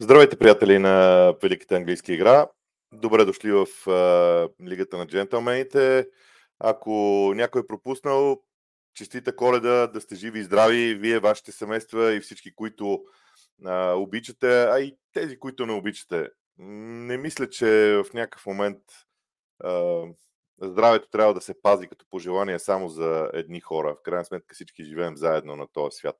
Здравейте, приятели на Великата английска игра. Добре дошли в а, Лигата на джентълмените. Ако някой е пропуснал, честита коледа, да сте живи и здрави, вие, вашите семейства и всички, които а, обичате, а и тези, които не обичате. Не мисля, че в някакъв момент а, здравето трябва да се пази като пожелание само за едни хора. В крайна сметка всички живеем заедно на този свят.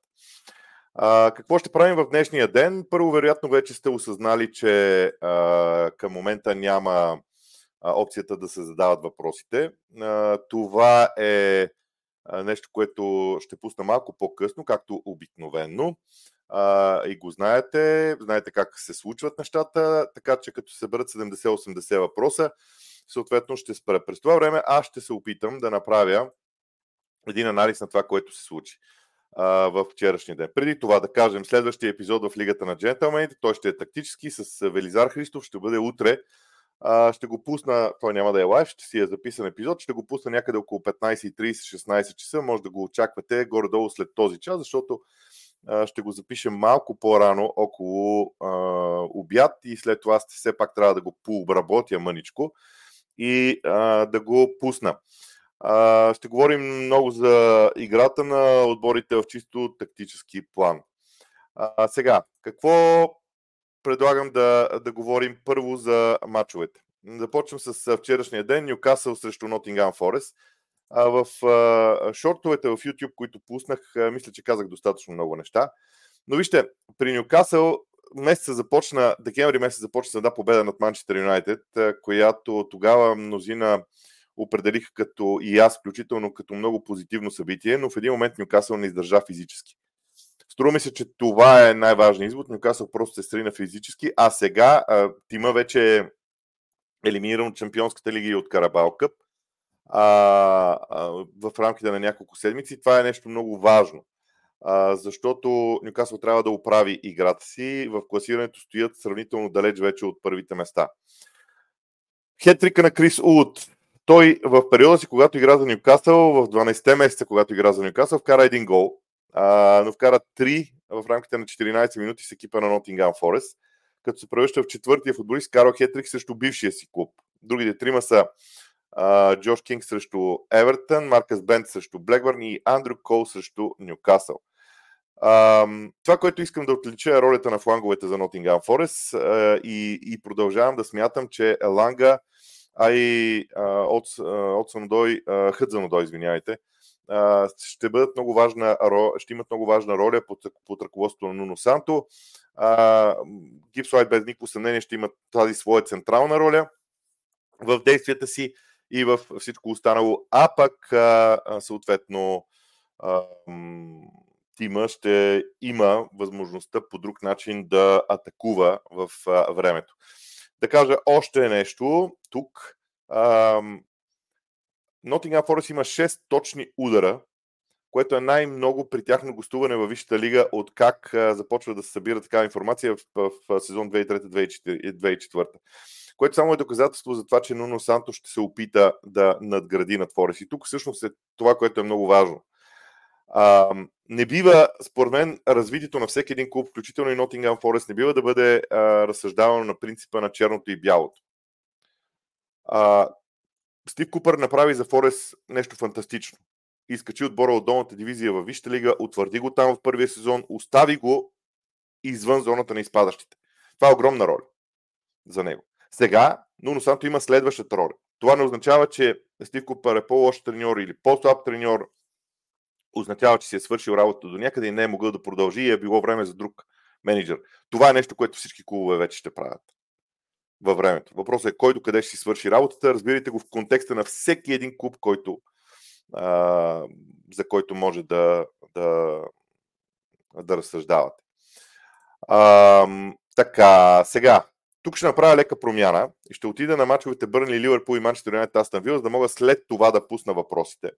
А, какво ще правим в днешния ден? Първо, вероятно, вече сте осъзнали, че а, към момента няма а, опцията да се задават въпросите. А, това е нещо, което ще пусна малко по-късно, както обикновенно. А, и го знаете, знаете как се случват нещата, така че като се съберат 70-80 въпроса, съответно ще спра. През това време аз ще се опитам да направя един анализ на това, което се случи в вчерашния ден. Преди това да кажем, следващия епизод в Лигата на джентълмените, той ще е тактически с Велизар Христов, ще бъде утре. А, ще го пусна, той няма да е лайв, ще си е записан епизод, ще го пусна някъде около 15.30-16 часа, може да го очаквате горе-долу след този час, защото ще го запишем малко по-рано, около а, обяд и след това все пак трябва да го пообработя мъничко и а, да го пусна. Ще говорим много за играта на отборите в чисто тактически план. А, сега, какво предлагам да, да говорим първо за матчовете? Започвам с вчерашния ден, Ньюкасъл срещу Нотингам Форест. А, в а, шортовете в YouTube, които пуснах, а, мисля, че казах достатъчно много неща. Но вижте, при Ньюкасъл месеца започна, декември месец започна една победа над Манчестър Юнайтед, която тогава мнозина определиха като и аз, включително като много позитивно събитие, но в един момент Нюкасъл не издържа физически. Струва ми се, че това е най-важният извод. Нюкасъл просто се срина физически, а сега а, тима вече е елиминиран от Чемпионската лига и от Карабал Къп а, а, в рамките на няколко седмици. Това е нещо много важно, а, защото Нюкасъл трябва да оправи играта си. В класирането стоят сравнително далеч вече от първите места. Хетрика на Крис Улут той в периода си, когато игра за Ньюкасъл, в 12-те месеца, когато игра за Ньюкасъл, вкара един гол, а, но вкара три в рамките на 14 минути с екипа на Нотингам Форест, като се превръща в четвъртия футболист Карл Хетрик срещу бившия си клуб. Другите трима са а, Джош Кинг срещу Евертън, Маркъс Бент срещу Блекбърн и Андрю Кол срещу Ньюкасъл. Това, което искам да отлича е ролята на фланговете за Нотингам Форест uh, и, и продължавам да смятам, че Еланга а и от, от Санодой, Хъдзанодой, извинявайте, ще бъдат много важна, ще имат много важна роля под, под ръководството на Нуно Санто. Гипсуайт без никакво съмнение ще имат тази своя централна роля в действията си и в всичко останало. А пък съответно тима ще има възможността по друг начин да атакува в времето. Да кажа още нещо тук. Нотингам Форест има 6 точни удара, което е най-много при тяхно гостуване във Висшата лига, от как започва да се събира такава информация в, в сезон 2003-2004. Което само е доказателство за това, че Нуно Санто ще се опита да надгради над Форест. И тук всъщност е това, което е много важно. А, не бива, според мен, развитието на всеки един клуб, включително и Nottingham Forest, не бива да бъде а, разсъждавано на принципа на черното и бялото. А, Стив Купър направи за Форест нещо фантастично. Изкачи отбора от долната дивизия във Висшата лига, утвърди го там в първия сезон, остави го извън зоната на изпадащите. Това е огромна роля за него. Сега Нуно Санто има следващата роля. Това не означава, че Стив Купър е по-лош треньор или по-слаб треньор означава, че си е свършил работа до някъде и не е могъл да продължи и е било време за друг менеджер. Това е нещо, което всички клубове вече ще правят във времето. Въпросът е кой до къде ще си свърши работата. Разбирайте го в контекста на всеки един клуб, който, а, за който може да, да, да разсъждавате. А, така, сега, тук ще направя лека промяна и ще отида на мачовете Бърнли, Ливърпул и Манчестър Юнайтед Астан Вил, за да мога след това да пусна въпросите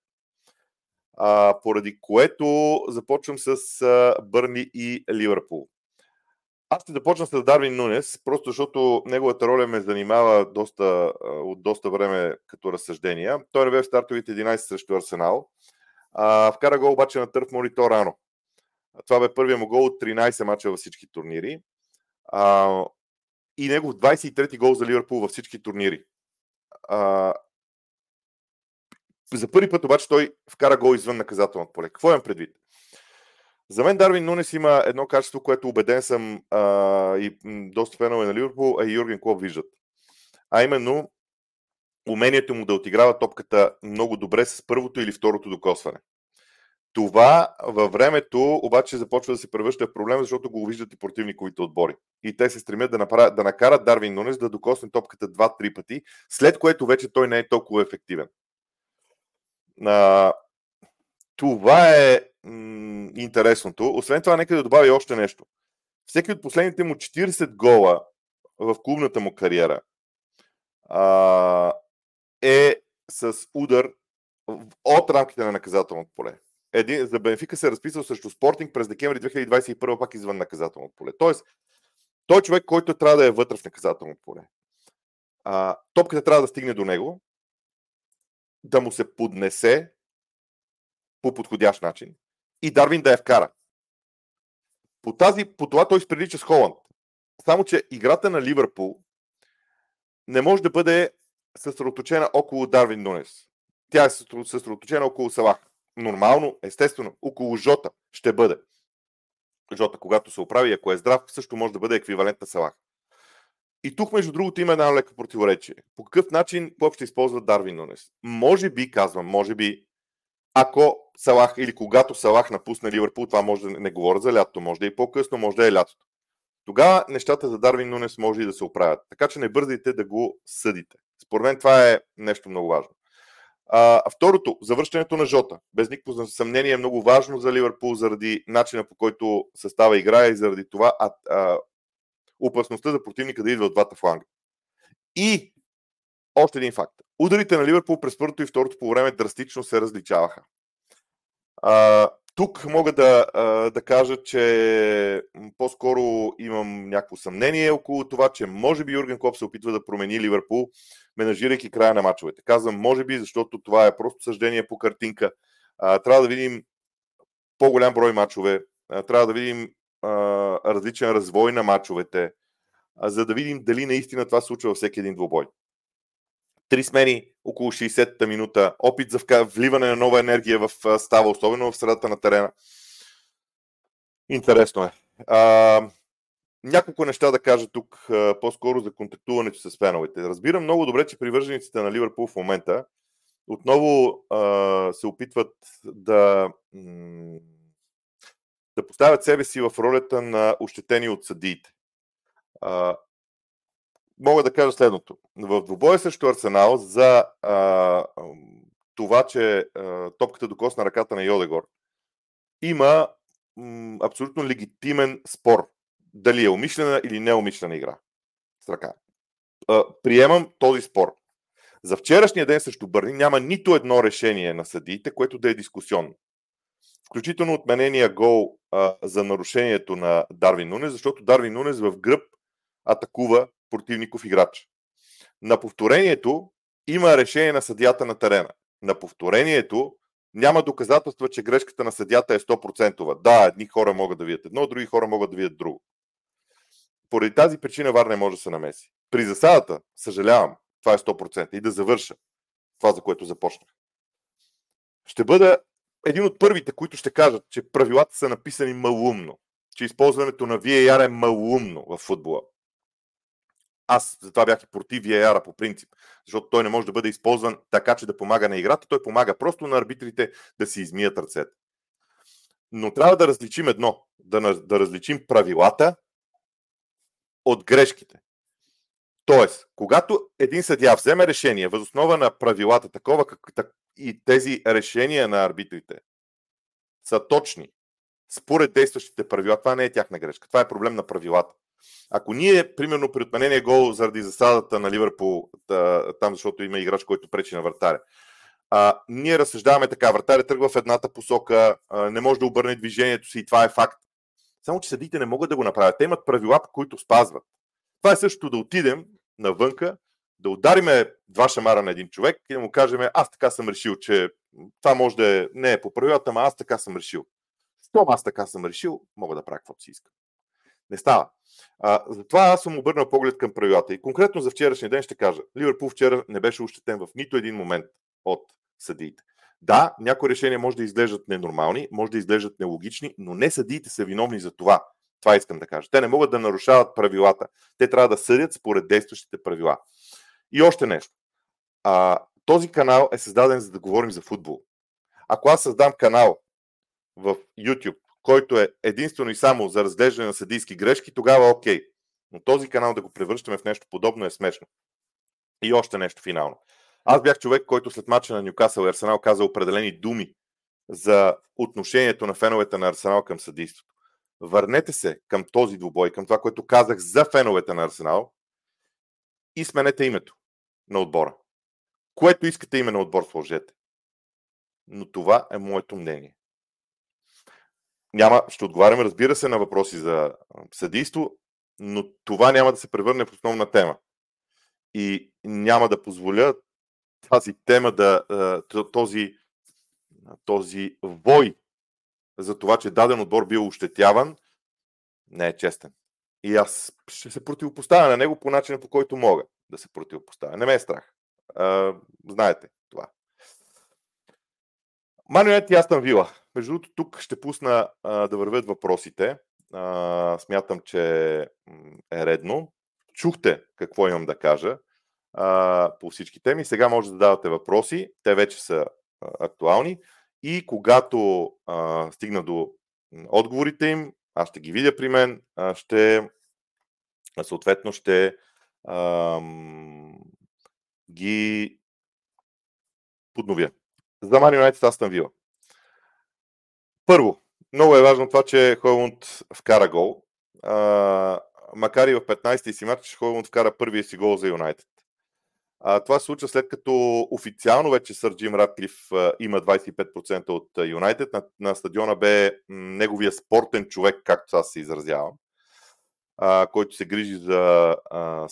поради което започвам с Бърни и Ливърпул. Аз ще започна с Дарвин Нунес, просто защото неговата роля ме занимава доста, от доста време като разсъждения. Той не бе в стартовите 11 срещу Арсенал. А, вкара гол обаче на Търф Морито рано. Това бе първия му гол от 13 мача във всички турнири. А, и негов 23-ти гол за Ливърпул във всички турнири. А, за първи път обаче той вкара гол извън наказателното поле. Какво имам предвид? За мен Дарвин Нунес има едно качество, което убеден съм а, и доста фенове на Ливърпул, а и Юрген Клоп виждат. А именно умението му да отиграва топката много добре с първото или второто докосване. Това във времето обаче започва да се превръща в проблем, защото го виждат и противниковите отбори. И те се стремят да, направят, да накарат Дарвин Нунес да докосне топката два-три пъти, след което вече той не е толкова ефективен. А, това е м- интересното. Освен това, нека да добавя още нещо. Всеки от последните му 40 гола в клубната му кариера а, е с удар от рамките на наказателното поле. Един, за Бенфика се е разписал срещу Спортинг през декември 2021 пак извън наказателното поле. Тоест, той е човек, който трябва да е вътре в наказателното поле. А, топката трябва да стигне до него, да му се поднесе по подходящ начин и Дарвин да я вкара. По, тази, по това той сприлича с Холанд. Само, че играта на Ливърпул не може да бъде съсредоточена около Дарвин Нунес. Тя е съсредоточена около Салах. Нормално, естествено, около Жота ще бъде. Жота, когато се оправи, ако е здрав, също може да бъде еквивалент на Салах. И тук, между другото, има една лека противоречие. По какъв начин Клоп ще използва Дарвин Нунес? Може би, казвам, може би, ако Салах или когато Салах напусне Ливърпул, това може да не говоря за лятото, може да е по-късно, може да е лятото. Тогава нещата за Дарвин Нунес може и да се оправят. Така че не бързайте да го съдите. Според мен това е нещо много важно. А, второто, завръщането на Жота. Без никакво съмнение е много важно за Ливърпул заради начина по който състава играе и заради това а, а, опасността за противника да идва от двата фланга. И още един факт. Ударите на Ливърпул през първото и второто по време драстично се различаваха. А, тук мога да, да кажа, че по-скоро имам някакво съмнение около това, че може би Юрген Клоп се опитва да промени Ливърпул, менажирайки края на мачовете. Казвам може би, защото това е просто съждение по картинка. Трябва да видим по-голям брой мачове, трябва да видим различен развой на мачовете, за да видим дали наистина това случва във всеки един двубой три смени, около 60-та минута, опит за вливане на нова енергия в става, особено в средата на терена. Интересно е. А, няколко неща да кажа тук, по-скоро за контактуването с феновете. Разбирам много добре, че привържениците на Ливърпул в момента отново а, се опитват да, да поставят себе си в ролята на ощетени от съдиите. А, мога да кажа следното. В двубоя срещу Арсенал за а, това, че а, топката докосна ръката на Йодегор, има м, абсолютно легитимен спор. Дали е умишлена или неумишлена игра с ръка. А, приемам този спор. За вчерашния ден срещу Бърни няма нито едно решение на съдиите, което да е дискусионно. Включително отменения гол а, за нарушението на Дарвин Нунес, защото Дарвин Нунес в гръб атакува противников играч. На повторението има решение на съдията на терена. На повторението няма доказателства, че грешката на съдята е 100%. Да, едни хора могат да видят едно, други хора могат да видят друго. Поради тази причина Вар не може да се намеси. При засадата, съжалявам, това е 100%. И да завърша това, за което започнах. Ще бъда един от първите, които ще кажат, че правилата са написани малумно. Че използването на VAR е малумно в футбола. Аз затова бях и против VAR по принцип, защото той не може да бъде използван така, че да помага на играта. Той помага просто на арбитрите да си измият ръцете. Но трябва да различим едно. Да, да различим правилата от грешките. Тоест, когато един съдия вземе решение възоснова на правилата, такова как, так, и тези решения на арбитрите са точни, според действащите правила, това не е тяхна грешка. Това е проблем на правилата. Ако ние, примерно, при отменение гол заради засадата на Ливърпул, там защото има играч, който пречи на вратаря, а, ние разсъждаваме така, вратаря тръгва в едната посока, а, не може да обърне движението си и това е факт. Само, че съдите не могат да го направят. Те имат правила, по които спазват. Това е също да отидем навънка, да удариме два шамара на един човек и да му кажем, аз така съм решил, че това може да е, не е по правилата, ама аз така съм решил. Щом аз така съм решил, мога да правя каквото си искам. Не става. А, затова аз съм обърнал поглед към правилата. И конкретно за вчерашния ден ще кажа. Ливърпул вчера не беше ощетен в нито един момент от съдиите. Да, някои решения може да изглеждат ненормални, може да изглеждат нелогични, но не съдиите са виновни за това. Това искам да кажа. Те не могат да нарушават правилата. Те трябва да съдят според действащите правила. И още нещо. А, този канал е създаден за да говорим за футбол. Ако аз създам канал в YouTube, който е единствено и само за разглеждане на съдийски грешки, тогава окей. Но този канал да го превръщаме в нещо подобно е смешно. И още нещо финално. Аз бях човек, който след мача на Нюкасъл и Арсенал каза определени думи за отношението на феновете на Арсенал към съдейството. Върнете се към този двубой, към това, което казах за феновете на Арсенал и сменете името на отбора. Което искате име на отбор сложете. Но това е моето мнение. Няма, ще отговаряме, разбира се, на въпроси за съдийство, но това няма да се превърне в основна тема. И няма да позволя тази тема да, този, този вой за това, че даден отбор бил ощетяван, не е честен. И аз ще се противопоставя на него по начина, по който мога да се противопоставя. Не ме е страх. А, знаете това. Манует и Астан Вила. Между другото, тук ще пусна а, да вървят въпросите. А, смятам, че е редно. Чухте какво имам да кажа а, по всички теми. Сега може да давате въпроси. Те вече са а, актуални. И когато а, стигна до отговорите им, аз ще ги видя при мен, а, ще съответно ще а, ги подновя. За Ман Юнайтед Астан Вила. Първо, много е важно това, че Хойлунд вкара гол. А, макар и в 15-ти си матч, Хойлунд вкара първия си гол за Юнайтед. А, това се случва след като официално вече сър Джим Радклиф има 25% от Юнайтед. На, на стадиона бе неговия спортен човек, както аз се изразявам, а, който се грижи за а,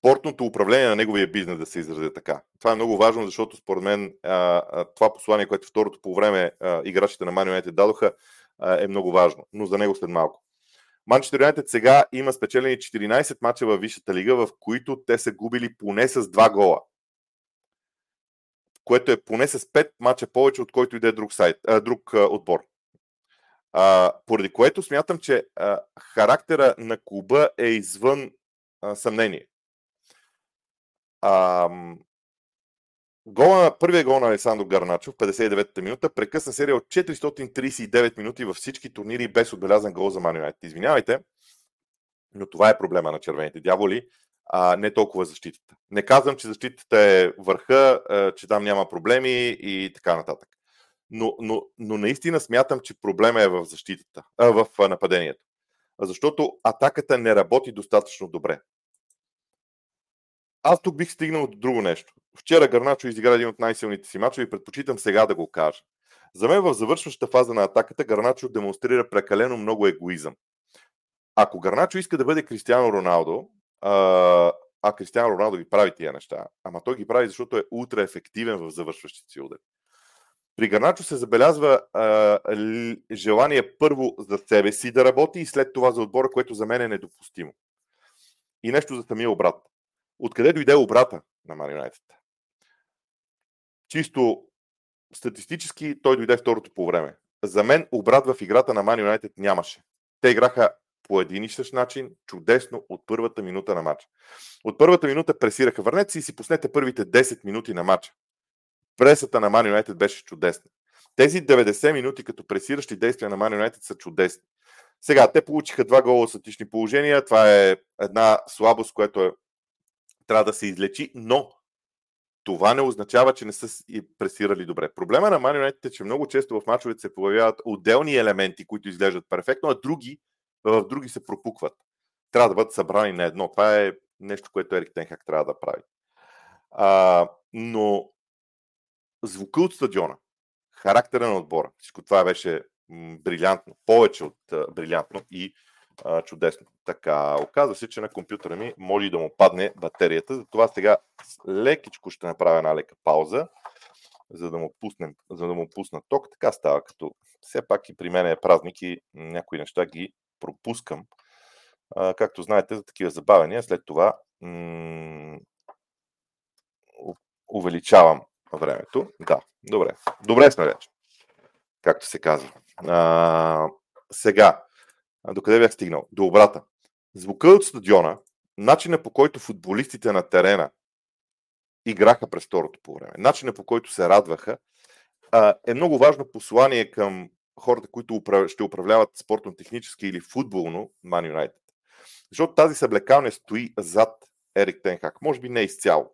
спортното управление на неговия бизнес, да се изразя така. Това е много важно, защото според мен а, а, това послание, което второто по време а, играчите на Man дадоха, а, е много важно, но за него след малко. Манчестър Юнайтед сега има спечелени 14 мача във Висшата лига, в които те са губили поне с 2 гола. Което е поне с 5 мача повече, от който и да е друг, сайт, а, друг а, отбор. А, поради което смятам, че а, характера на клуба е извън а, съмнение. А, гола, първия гол на Александро Гарначо в 59-та минута прекъсна серия от 439 минути във всички турнири без отбелязан гол за Man United. Извинявайте, но това е проблема на червените дяволи, а не толкова защитата. Не казвам, че защитата е върха, че там няма проблеми и така нататък. Но, но, но наистина смятам, че проблема е в защитата, а, в нападението. Защото атаката не работи достатъчно добре. Аз тук бих стигнал до друго нещо. Вчера Гарначо изигра един от най-силните си мачове и предпочитам сега да го кажа. За мен в завършващата фаза на атаката Гарначо демонстрира прекалено много егоизъм. Ако Гарначо иска да бъде Кристиано Роналдо, а, а Кристиано Роналдо ги прави тия неща, ама той ги прави, защото е ултра ефективен в завършващите си удари. При Гарначо се забелязва а, желание първо за себе си да работи и след това за отбора, което за мен е недопустимо. И нещо за самия обрат. Откъде дойде обрата на United? Чисто статистически той дойде второто по време. За мен обрат в играта на Man United нямаше. Те играха по един и същ начин, чудесно от първата минута на матча. От първата минута пресираха. Върнете си и си пуснете първите 10 минути на матча. Пресата на Man United беше чудесна. Тези 90 минути като пресиращи действия на Man United са чудесни. Сега, те получиха два гола статични положения. Това е една слабост, която е трябва да се излечи, но това не означава, че не са пресирали добре. Проблема на Man United е, че много често в мачовете се появяват отделни елементи, които изглеждат перфектно, а други в други се пропукват. Трябва да бъдат събрани на едно. Това е нещо, което Ерик Тенхак трябва да прави. А, но звука от стадиона, характера на отбора, всичко това беше брилянтно, повече от брилянтно и а, чудесно. Така, оказва се, че на компютъра ми може да му падне батерията, затова сега лекичко ще направя една лека пауза, за да му, пуснем, за да му пусна ток. Така става, като все пак и при мен е празник и някои неща ги пропускам. А, както знаете, за такива забавения, след това м- увеличавам времето. Да, добре. Добре сме вече, както се казва. А, сега, докъде бях стигнал? До обрата. Звука от стадиона, начина по който футболистите на терена играха през второто по време, начина по който се радваха, е много важно послание към хората, които ще управляват спортно-технически или футболно Man United. Защото тази съблекалня стои зад Ерик Тенхак. Може би не изцяло.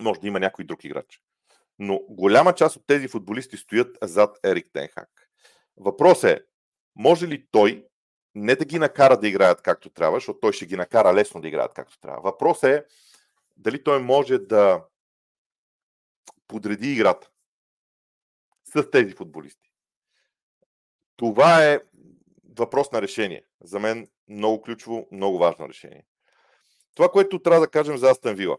Може да има някой друг играч. Но голяма част от тези футболисти стоят зад Ерик Тенхак. Въпрос е, може ли той не да ги накара да играят както трябва, защото той ще ги накара лесно да играят както трябва. Въпрос е дали той може да подреди играта с тези футболисти. Това е въпрос на решение. За мен много ключово, много важно решение. Това, което трябва да кажем за Астан Вила.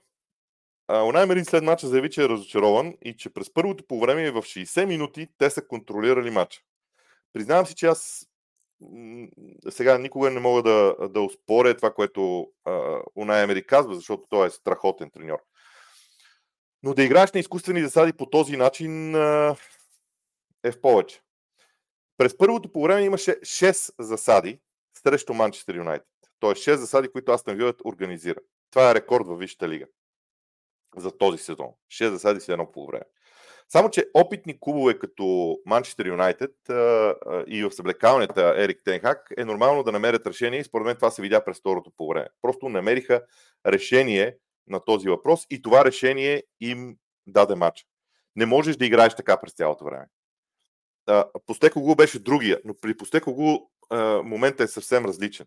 Унай Мерин след мача заяви, че е разочарован и че през първото по време в 60 минути те са контролирали мача. Признавам си, че аз сега никога не мога да, да успоря това, което Унай Емери казва, защото той е страхотен треньор. Но да играеш на изкуствени засади по този начин е в повече. През първото по време имаше 6 засади срещу Манчестър Юнайтед. Тоест 6 засади, които Астан Вилът организира. Това е рекорд във Висшата лига за този сезон. 6 засади си едно по време. Само, че опитни клубове като Манчестър Юнайтед и в съблекалнята Ерик Тенхак е нормално да намерят решение и според мен това се видя през второто по време. Просто намериха решение на този въпрос и това решение им даде матч. Не можеш да играеш така през цялото време. Постекого беше другия, но при Постекого момента е съвсем различен.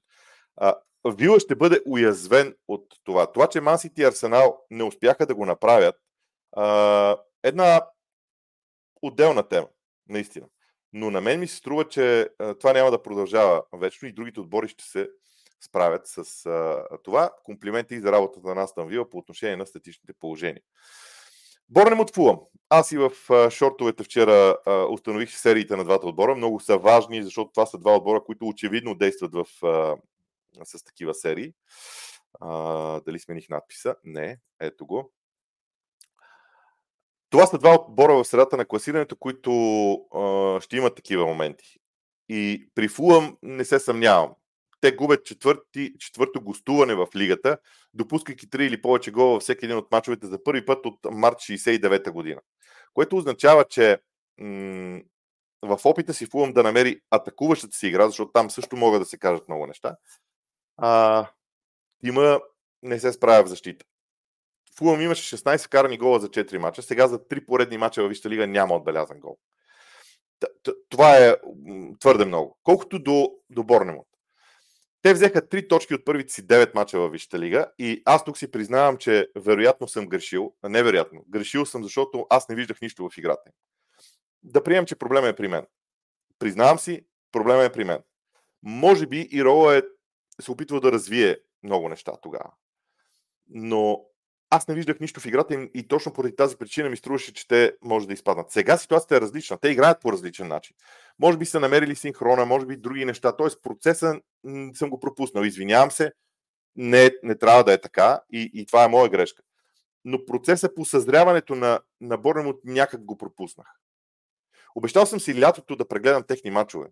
Вила ще бъде уязвен от това. Това, че Мансити и Арсенал не успяха да го направят, една отделна тема, наистина. Но на мен ми се струва, че това няма да продължава вечно и другите отбори ще се справят с а, това. Комплименти и за работата на Астан Вила по отношение на статичните положения. Борнем от Фулъм. Аз и в а, шортовете вчера а, установих сериите на двата отбора. Много са важни, защото това са два отбора, които очевидно действат в, а, с такива серии. А, дали смених надписа? Не, ето го. Това са два отбора в средата на класирането, които а, ще имат такива моменти. И при Фулъм не се съмнявам. Те губят четвърти, четвърто гостуване в лигата, допускайки три или повече гола във всеки един от мачовете за първи път от март 69 година. Което означава, че м- в опита си Фулъм да намери атакуващата си игра, защото там също могат да се кажат много неща, а, има не се справя в защита. Фулъм имаше 16 карани гола за 4 мача, сега за 3 поредни мача във Висшата лига няма отбелязан гол. Това е твърде много. Колкото до, до Борнемот. Те взеха 3 точки от първите си 9 мача във Висшата лига и аз тук си признавам, че вероятно съм грешил. Невероятно. Грешил съм, защото аз не виждах нищо в играта. Да приемем, че проблема е при мен. Признавам си, проблема е при мен. Може би и Рола е, се опитва да развие много неща тогава. Но аз не виждах нищо в играта им и точно поради тази причина ми струваше, че те може да изпаднат. Сега ситуацията е различна. Те играят по различен начин. Може би са намерили синхрона, може би други неща. Тоест процеса съм го пропуснал. Извинявам се, не, не трябва да е така и, и това е моя грешка. Но процеса по съзряването на, на от някак го пропуснах. Обещал съм си лятото да прегледам техни мачове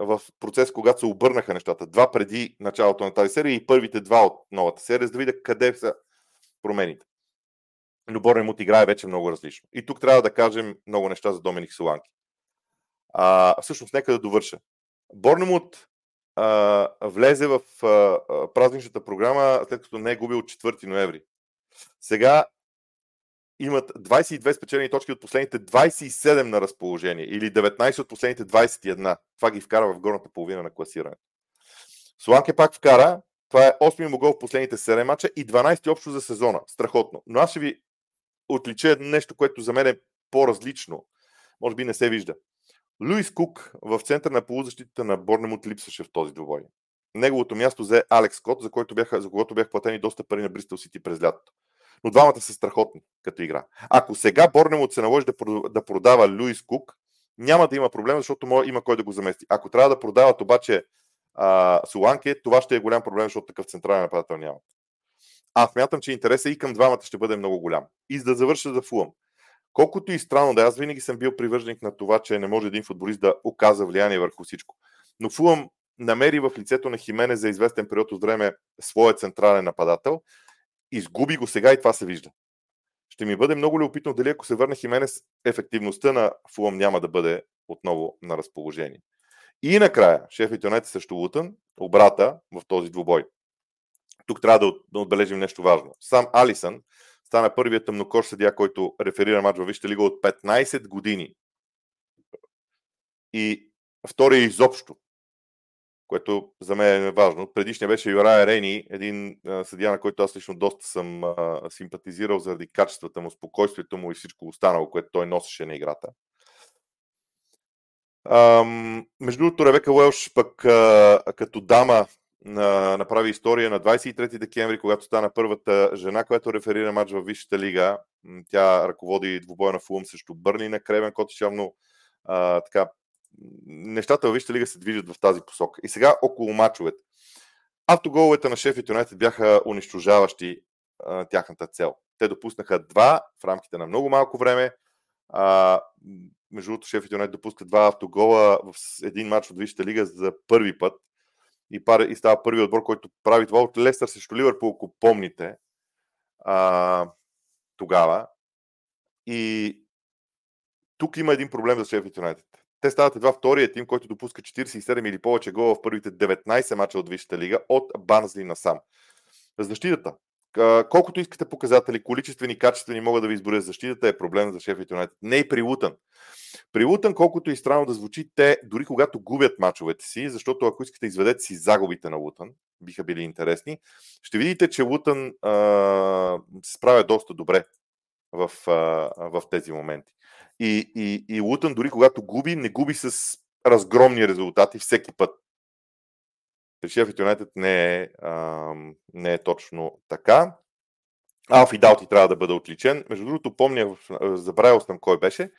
в процес, когато се обърнаха нещата. Два преди началото на тази серия и първите два от новата серия, за да видя къде са промените. Но Борнемут играе вече много различно. И тук трябва да кажем много неща за Доминик Соланки. А, всъщност, нека да довърша. Борнемут а, влезе в а, празничната програма, след като не е губил 4 ноември. Сега имат 22 спечелени точки от последните 27 на разположение или 19 от последните 21. Това ги вкара в горната половина на класирането. Соланке пак вкара, това е 8 му гол в последните 7 мача и 12 общо за сезона. Страхотно. Но аз ще ви отлича нещо, което за мен е по-различно. Може би не се вижда. Луис Кук в център на полузащитата на Борнемут липсваше в този двубой. Неговото място взе Алекс Скот, за, който бяха, за когото бях платени доста пари на Бристъл Сити през лятото. Но двамата са страхотни като игра. Ако сега Борнемут се наложи да продава Луис Кук, няма да има проблем, защото има кой да го замести. Ако трябва да продават обаче а, Соланке, това ще е голям проблем, защото такъв централен нападател няма. Аз смятам, че интересът и към двамата ще бъде много голям. И за да завърша за Фулъм. Колкото и странно да е, аз винаги съм бил привърженик на това, че не може един футболист да оказа влияние върху всичко. Но Фулъм намери в лицето на Химене за известен период от време своя централен нападател, изгуби го сега и това се вижда. Ще ми бъде много любопитно дали ако се върне Хименес, ефективността на Фулъм няма да бъде отново на разположение. И накрая, Шеф Юнайтед срещу Лутън, обрата в този двубой. Тук трябва да отбележим нещо важно. Сам Алисън стана първият тъмнокож съдия, който реферира матч във Висшата лига от 15 години. И втория изобщо, което за мен е важно. Предишния беше Юрая Рени, един съдия, на който аз лично доста съм а, симпатизирал заради качествата му, спокойствието му и всичко останало, което той носеше на играта. Ам, между другото, Ревека Уелш пък а, като дама на, направи история на 23 декември, когато стана първата жена, която реферира матч в Висшата лига. Тя ръководи двубоя на Фулъм срещу Бърни на Кревен Котич, явно а, така, нещата във Висшата лига се движат в тази посока. И сега около мачовете. Автоголовете на Шеф Юнайтед бяха унищожаващи а, тяхната цел. Те допуснаха два в рамките на много малко време. А, между другото, Шеф Юнайтед допуска два автогола в един матч от Висшата лига за първи път и, пар, и става първи отбор, който прави това от Лестър срещу Ливърпул, ако помните а, тогава. И тук има един проблем за Шеф Юнайтед. Те стават едва втория тим, който допуска 47 или повече гола в първите 19 мача от Висшата лига от Банзли насам. Защитата. Колкото искате показатели, количествени, качествени, могат да ви изборя защитата, е проблем за Шеф Юнайтед. Не и при Лутън. При Лутън, колкото и странно да звучи, те дори когато губят мачовете си, защото ако искате изведете си загубите на Лутън, биха били интересни, ще видите, че Лутън се справя доста добре в, а, в тези моменти. И, и, и Лутън дори когато губи, не губи с разгромни резултати всеки път. При Шефът Юнайтед не е, а, не е точно така. Алфи Далти трябва да бъде отличен. Между другото, помня, забравял съм кой беше.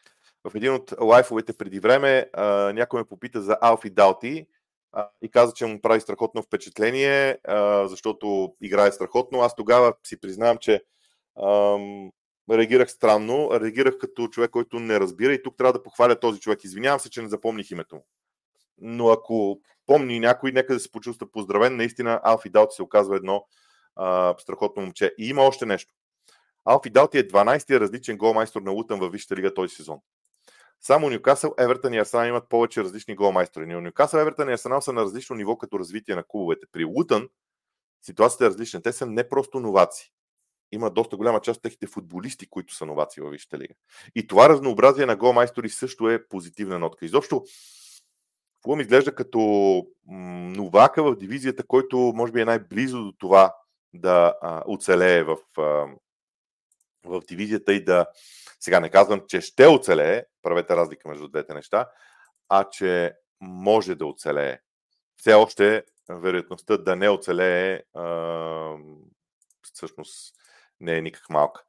В един от лайфовете преди време а, някой ме попита за Алфи Далти а, и каза, че му прави страхотно впечатление, а, защото играе страхотно. Аз тогава си признавам, че ам, реагирах странно, реагирах като човек, който не разбира и тук трябва да похваля този човек. Извинявам се, че не запомних името му. Но ако помни някой, нека да се почувства поздравен. Наистина Алфи Далти се оказва едно а, страхотно момче. И има още нещо. Алфи Далти е 12-тия различен голмайстор на Лутън във Висшата лига този сезон. Само Ньюкасъл, Евертън и Арсенал имат повече различни голмайстори. Но Ньюкасъл, Евертън и Арсенал са на различно ниво като развитие на клубовете. При Лутън ситуацията е различна. Те са не просто новаци има доста голяма част от техните футболисти, които са новаци във Висшата лига. И това разнообразие на голмайстори също е позитивна нотка. Изобщо, Фулъм изглежда като новака в дивизията, който може би е най-близо до това да а, оцелее в, а, в дивизията и да. Сега не казвам, че ще оцелее, правете разлика между двете неща, а че може да оцелее. Все още вероятността да не оцелее а, всъщност не е никак малка.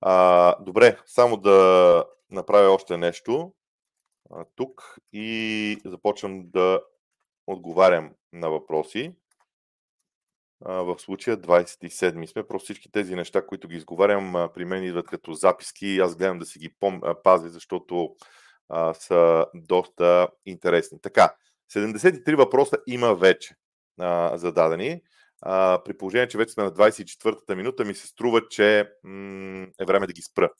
А, добре, само да направя още нещо а, тук и започвам да отговарям на въпроси. А, в случая 27 сме. Просто всички тези неща, които ги изговарям, а, при мен идват като записки. Аз гледам да си ги пом- пазя, защото а, са доста интересни. Така, 73 въпроса има вече а, зададени а, при положение, че вече сме на 24-та минута, ми се струва, че м- е време да ги спра.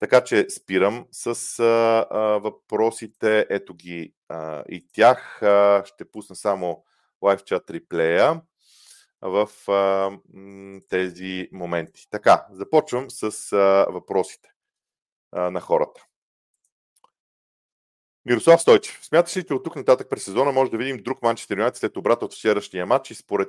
Така че спирам с а, а, въпросите. Ето ги а, и тях. А, ще пусна само Live Chat реплея в а, тези моменти. Така, започвам с а, въпросите а, на хората. Мирослав Стойчев. Смяташ ли, че от тук нататък през сезона може да видим друг Манчестър Юнайтед след обрата от вчерашния матч и според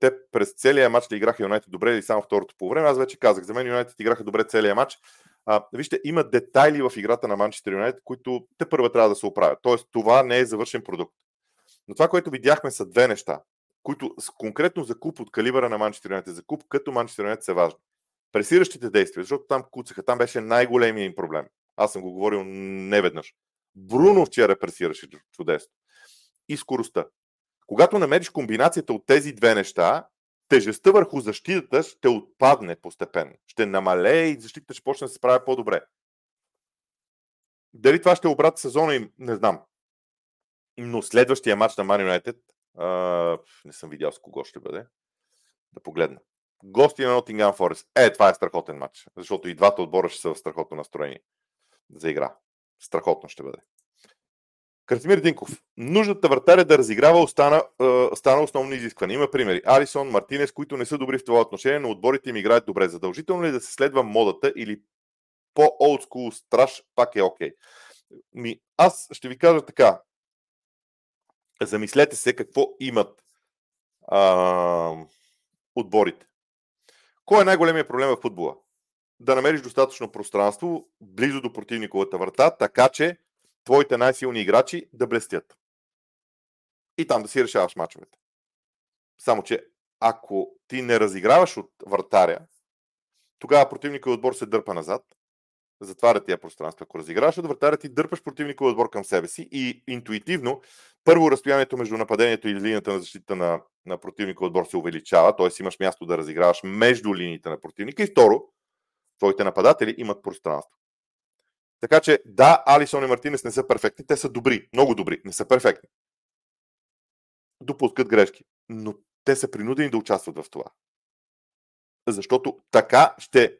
теб през целия матч ли играха Юнайтед добре или само второто по време? Аз вече казах, за мен Юнайтед играха добре целия матч. А, вижте, има детайли в играта на Манчестър Юнайтед, които те първа трябва да се оправят. Тоест, това не е завършен продукт. Но това, което видяхме са две неща, които конкретно за куп от калибъра на Манчестър Юнайтед, за куп като Манчестър Юнайтед са важни. Пресиращите действия, защото там куцаха, там беше най-големия им проблем. Аз съм го говорил неведнъж. Бруно вчера пресираше чудесно. И скоростта. Когато намериш комбинацията от тези две неща, тежестта върху защитата ще отпадне постепенно. Ще намалее и защитата ще почне да се справя по-добре. Дали това ще е обрат сезона им, не знам. Но следващия матч на Man United, а, не съм видял с кого ще бъде, да погледна. Гости на Nottingham Forest. Е, това е страхотен матч, защото и двата отбора ще са в страхотно настроение за игра. Страхотно ще бъде. Красимир Динков. Нуждата вратаря да разиграва остана, е, стана основно изискване. Има примери. Алисон, Мартинес, които не са добри в това отношение, но отборите им играят добре. Задължително ли е да се следва модата или по-олдскул страж пак е окей? Okay? Аз ще ви кажа така. Замислете се какво имат а, отборите. Кой е най-големият проблем в футбола? Да намериш достатъчно пространство близо до противниковата врата, така че твоите най-силни играчи да блестят. И там да си решаваш мачовете. Само, че ако ти не разиграваш от вратаря, тогава противниковия отбор се дърпа назад, затваря тия пространства. Ако разиграваш от вратаря, ти дърпаш противниковия отбор към себе си и интуитивно първо разстоянието между нападението и линията на защита на, на противника отбор се увеличава, т.е. имаш място да разиграваш между линиите на противника и второ, твоите нападатели имат пространство. Така че да, Алисон и Мартинес не са перфектни, те са добри, много добри, не са перфектни. Допускат грешки, но те са принудени да участват в това. Защото така ще,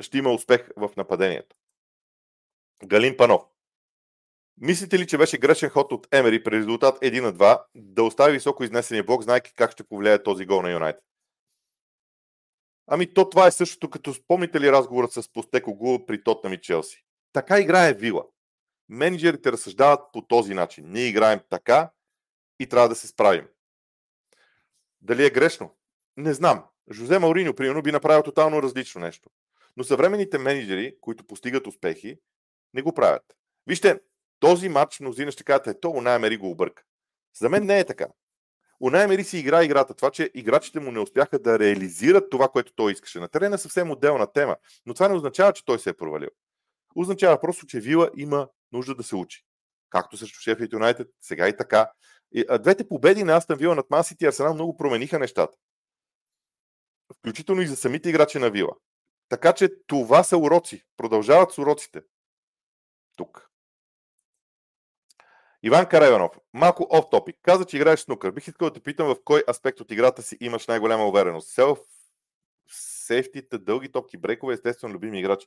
ще има успех в нападението. Галин Панов. Мислите ли, че беше грешен ход от Емери при резултат 1 на 2 да остави високо изнесения блок, знайки как ще повлияе този гол на Юнайтед? Ами то това е същото, като спомните ли разговорът с Постеко Гу при Тотнам и Челси. Така играе Вила. Менеджерите разсъждават по този начин. Ние играем така и трябва да се справим. Дали е грешно? Не знам. Жозе Мауриньо, примерно, би направил тотално различно нещо. Но съвременните менеджери, които постигат успехи, не го правят. Вижте, този матч мнозина ще кажат, е, то Унай го обърка. За мен не е така. Унай Мери си игра играта. Това, че играчите му не успяха да реализират това, което той искаше. На терена е съвсем отделна тема. Но това не означава, че той се е провалил. Означава просто, че Вила има нужда да се учи. Както срещу Шефът Юнайтед, сега и така. Двете победи на Астан Вила над Масити и Арсенал много промениха нещата. Включително и за самите играчи на Вила. Така че това са уроци. Продължават с уроците. Тук. Иван Карайванов, малко оф топик. Каза, че играеш снукър. Бих искал да те питам в кой аспект от играта си имаш най-голяма увереност. Селф, сейфтите, дълги топки, брейкове, естествено, любими играчи.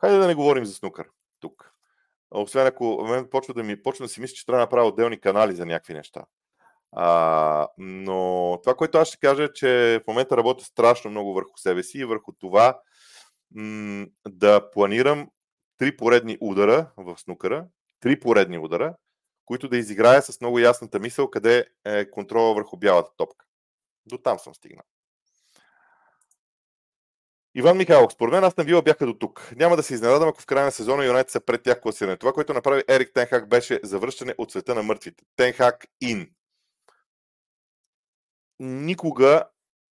Хайде да не говорим за снукър тук. Освен ако мен почва да ми почва да си мисля, че трябва да направя отделни канали за някакви неща. А, но това, което аз ще кажа е, че в момента работя страшно много върху себе си и върху това м- да планирам три поредни удара в снукъра, три поредни удара, които да изиграя с много ясната мисъл къде е контрола върху бялата топка. До там съм стигнал. Иван Михайлов, според мен аз на Вила бяха до тук. Няма да се изненадам, ако в края на сезона Юнайтед са пред тях класиране. Това, което направи Ерик Тенхак, беше завръщане от света на мъртвите. Тенхак ин. Никога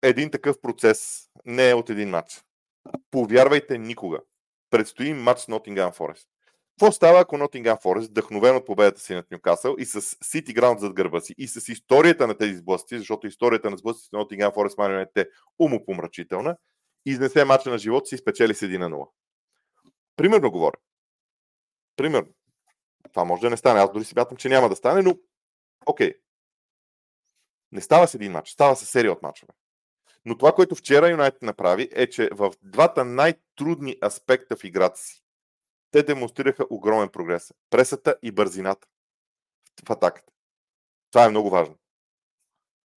един такъв процес не е от един матч. Повярвайте, никога. Предстои матч с Nottingham Forest. Какво става, ако Nottingham Forest, вдъхновен от победата си над Ньюкасъл и с City Ground зад гърба си и с историята на тези сблъсъци, защото историята на сблъсъците на Nottingham Forest марионет е умопомрачителна, изнесе мача на живота си и спечели с 1 на 0. Примерно говоря. Примерно. Това може да не стане. Аз дори си мятам, че няма да стане, но окей. Okay. Не става с един матч, става с серия от мачове. Но това, което вчера Юнайтед направи, е, че в двата най-трудни аспекта в играта си, те демонстрираха огромен прогрес. Пресата и бързината в атаката. Това е много важно.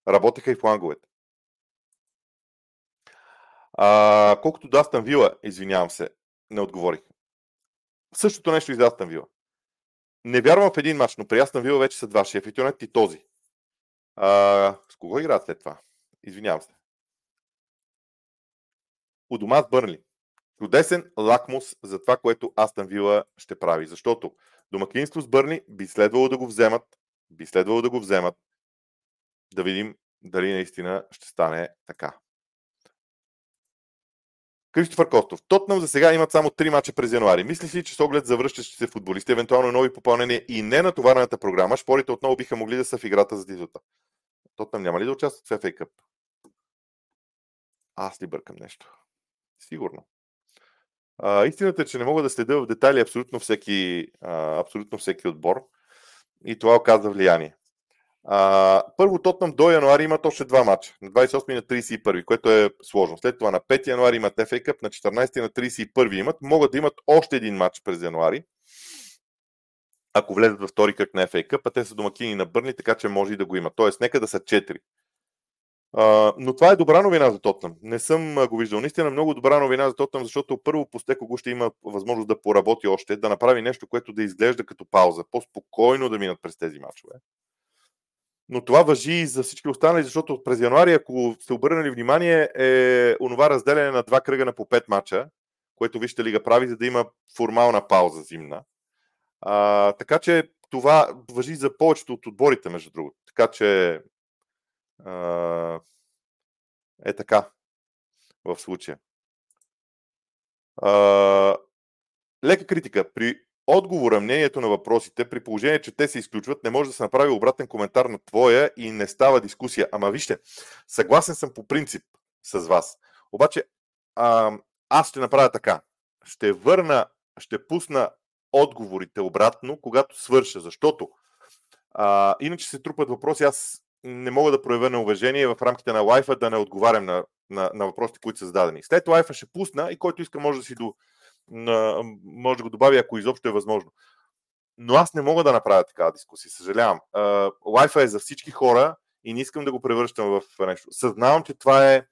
Работеха и фланговете. А, колкото до Астан Вила, извинявам се, не отговорих. Същото нещо и за Астан Вила. Не вярвам в един матч, но при Астан Вила вече са два шеф и този. А, с кого играят след това? Извинявам се. У дома с Бърнли чудесен лакмус за това, което Астан Вила ще прави. Защото домакинство с Бърни би следвало да го вземат, би следвало да го вземат, да видим дали наистина ще стане така. Кристофър Костов. Тотнам за сега имат само 3 мача през януари. Мислиш ли, че с оглед завръщащи се футболисти, евентуално нови попълнения и не натоварената програма, шпорите отново биха могли да са в играта за титлата? Тотнам няма ли да участват в FA Cup? Аз ли бъркам нещо? Сигурно. А, истината е, че не мога да следя в детайли абсолютно всеки, а, абсолютно всеки отбор и това оказва влияние. А, първо Тотнам до януари имат още два мача. На 28 и на 31, което е сложно. След това на 5 януари имат FA Cup, на 14 и на 31 имат. Могат да имат още един матч през януари, ако влезат във втори кръг на FA Cup, а те са домакини на Бърни, така че може и да го имат. Тоест, нека да са 4. Но това е добра новина за Тотнам. Не съм го виждал. Наистина много добра новина за Тотнам, защото първо Постекого ще има възможност да поработи още, да направи нещо, което да изглежда като пауза. По-спокойно да минат през тези мачове. Но това въжи и за всички останали, защото през януари, ако сте обърнали внимание, е онова разделяне на два кръга на по пет мача, което вижте ли, прави, за да има формална пауза зимна. А, така че това въжи за повечето от отборите, между другото. Така че е така в случая. Лека критика. При отговора, мнението на въпросите, при положение, че те се изключват, не може да се направи обратен коментар на твоя и не става дискусия. Ама вижте, съгласен съм по принцип с вас. Обаче, а, аз ще направя така. Ще върна, ще пусна отговорите обратно, когато свърша, защото а, иначе се трупат въпроси. Аз не мога да проявя неуважение в рамките на лайфа да не отговарям на, на, на въпросите, които са зададени. След лайфа ще пусна и който иска може да си до, на, може да го добави, ако изобщо е възможно. Но аз не мога да направя такава дискусия, съжалявам. Лайфа е за всички хора и не искам да го превръщам в нещо. Съзнавам, че това е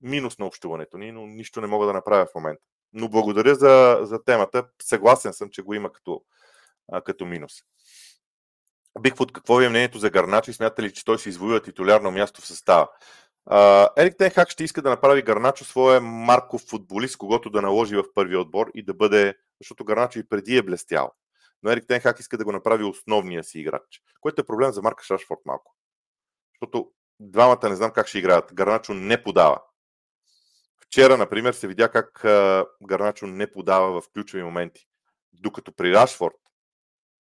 минус на общуването ни, но нищо не мога да направя в момента. Но благодаря за, за темата. Съгласен съм, че го има като, като минус. Бигфуд, какво е мнението за Гарначи? Смята ли, че той се извоюва титулярно място в състава? Ерик Тенхак ще иска да направи Гарначо своя марков футболист, когато да наложи в първия отбор и да бъде, защото Гарначо и преди е блестял. Но Ерик Тенхак иска да го направи основния си играч, което е проблем за Марка Шашфорд малко. Защото двамата не знам как ще играят. Гарначо не подава. Вчера, например, се видя как Гарначо не подава в ключови моменти. Докато при Рашфорд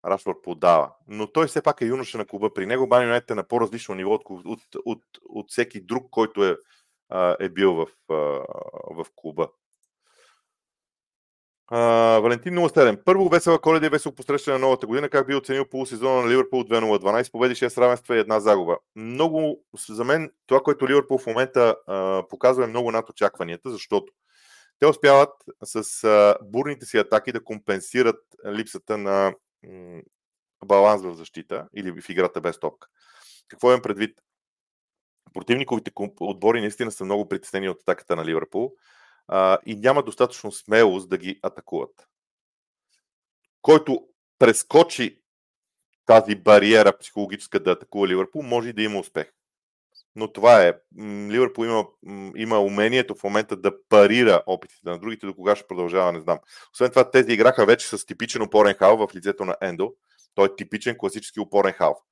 Рашфорд подава. Но той все пак е юноша на клуба. При него Бани е на по-различно ниво от, от, от, от всеки друг, който е, е бил в, в клуба. Uh, Валентин 07. Първо весела коледа и весело посрещане на новата година. Как би оценил полусезона на Ливърпул 2-0-12 победи, 6 равенства и една загуба? Много, за мен, това, което Ливърпул в момента uh, показва е много над очакванията, защото те успяват с uh, бурните си атаки да компенсират липсата на баланс в защита или в играта без топка. Какво имам предвид? Противниковите отбори наистина са много притеснени от атаката на Ливърпул а, и няма достатъчно смелост да ги атакуват. Който прескочи тази бариера психологическа да атакува Ливърпул, може и да има успех. Но това е. Ливърпул има, има умението в момента да парира опитите на другите, до кога ще продължава, не знам. Освен това, тези играха вече с типичен опорен хал в лицето на Ендо. Той е типичен класически опорен хал.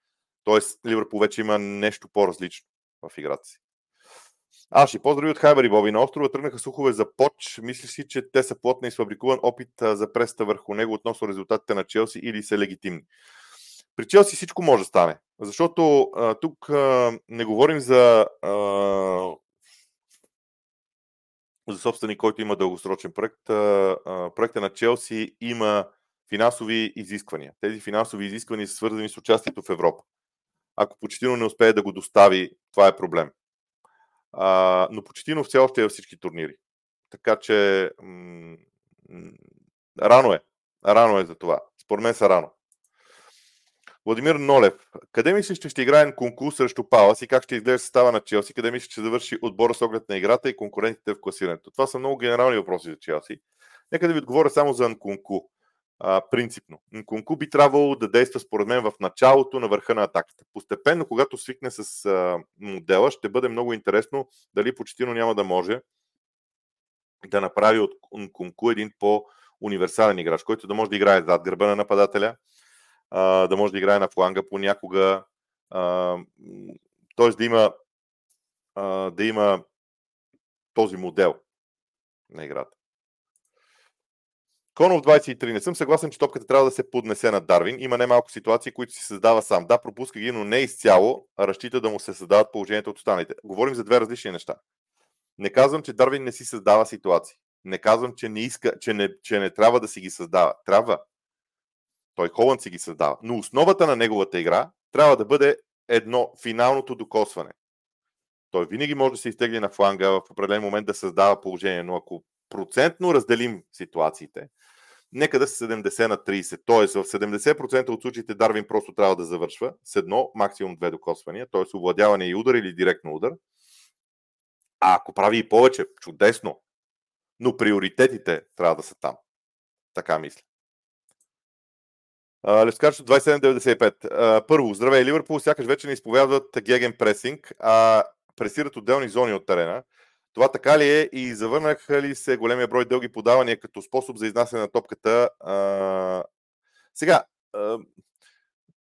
Тоест, Ливърпул вече има нещо по-различно в играта си. Аши, поздрави от Хайбер и Боби. На острова тръгнаха слухове за Поч. Мислиш си, че те са плотна и сфабрикуван опит за преста върху него относно резултатите на Челси или са легитимни? При Челси всичко може да стане. Защото а, тук а, не говорим за, а, за собственик, който има дългосрочен проект. А, а, проекта на Челси има финансови изисквания. Тези финансови изисквания са свързани с участието в Европа. Ако Почетино не успее да го достави, това е проблем. А, но Почетино все още е във всички турнири. Така че м- рано е. Рано е за това. Според мен са рано. Владимир Нолев. Къде мислиш, че ще играе конкурс срещу Палас и как ще изглежда състава на Челси? Къде мислиш, че завърши отбора с оглед на играта и конкурентите в класирането? Това са много генерални въпроси за Челси. Нека да ви отговоря само за Нкунку. А, принципно. Нкунку би трябвало да действа според мен в началото на върха на атаката. Постепенно, когато свикне с а, модела, ще бъде много интересно дали почтино няма да може да направи от Нкунку един по-универсален играч, който да може да играе зад гърба на нападателя, а, да може да играе на фланга понякога, т.е. да има, а, да има този модел. на играта. Конов 23. Не съм съгласен, че топката трябва да се поднесе на Дарвин. Има немалко ситуации, които си създава сам. Да, пропуска ги, но не изцяло разчита да му се създават положението от останалите. Говорим за две различни неща. Не казвам, че Дарвин не си създава ситуации. Не казвам, че не, иска, че не, че не трябва да си ги създава. Трябва. Той Холанд си ги създава. Но основата на неговата игра трябва да бъде едно финалното докосване. Той винаги може да се изтегли на фланга в определен момент да създава положение, но ако процентно разделим ситуациите, нека да са 70 на 30. Тоест в 70% от случаите Дарвин просто трябва да завършва с едно, максимум две докосвания, т.е. овладяване и удар или директно удар. А ако прави и повече, чудесно. Но приоритетите трябва да са там. Така мисля. Левскарчо 2795. Първо, здравей, Ливърпул сякаш вече не изповядват геген пресинг, а пресират отделни зони от терена. Това така ли е и завърнаха ли се големия брой дълги подавания като способ за изнасяне на топката? А, сега, а,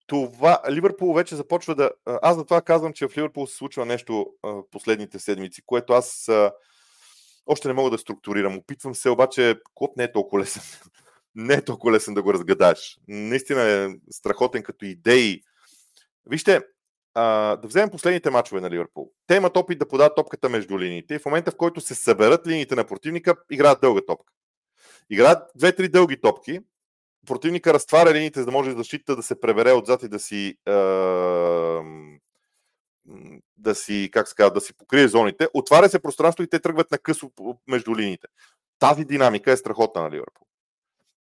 това, Ливърпул вече започва да... Аз за това казвам, че в Ливърпул се случва нещо а, последните седмици, което аз а, още не мога да структурирам. Опитвам се, обаче Клоп не е толкова лесен. Не е толкова лесен да го разгадаеш. Наистина е страхотен като идеи. Вижте, а, да вземем последните мачове на Ливърпул. Те имат опит да подават топката между линиите и в момента, в който се съберат линиите на противника, играят дълга топка. Играят две-три дълги топки, противника разтваря линиите, за да може защита да се пребере отзад и да си е, да си, как се казва, да си покрие зоните, отваря се пространство и те тръгват на късо между линиите. Тази динамика е страхотна на Ливърпул.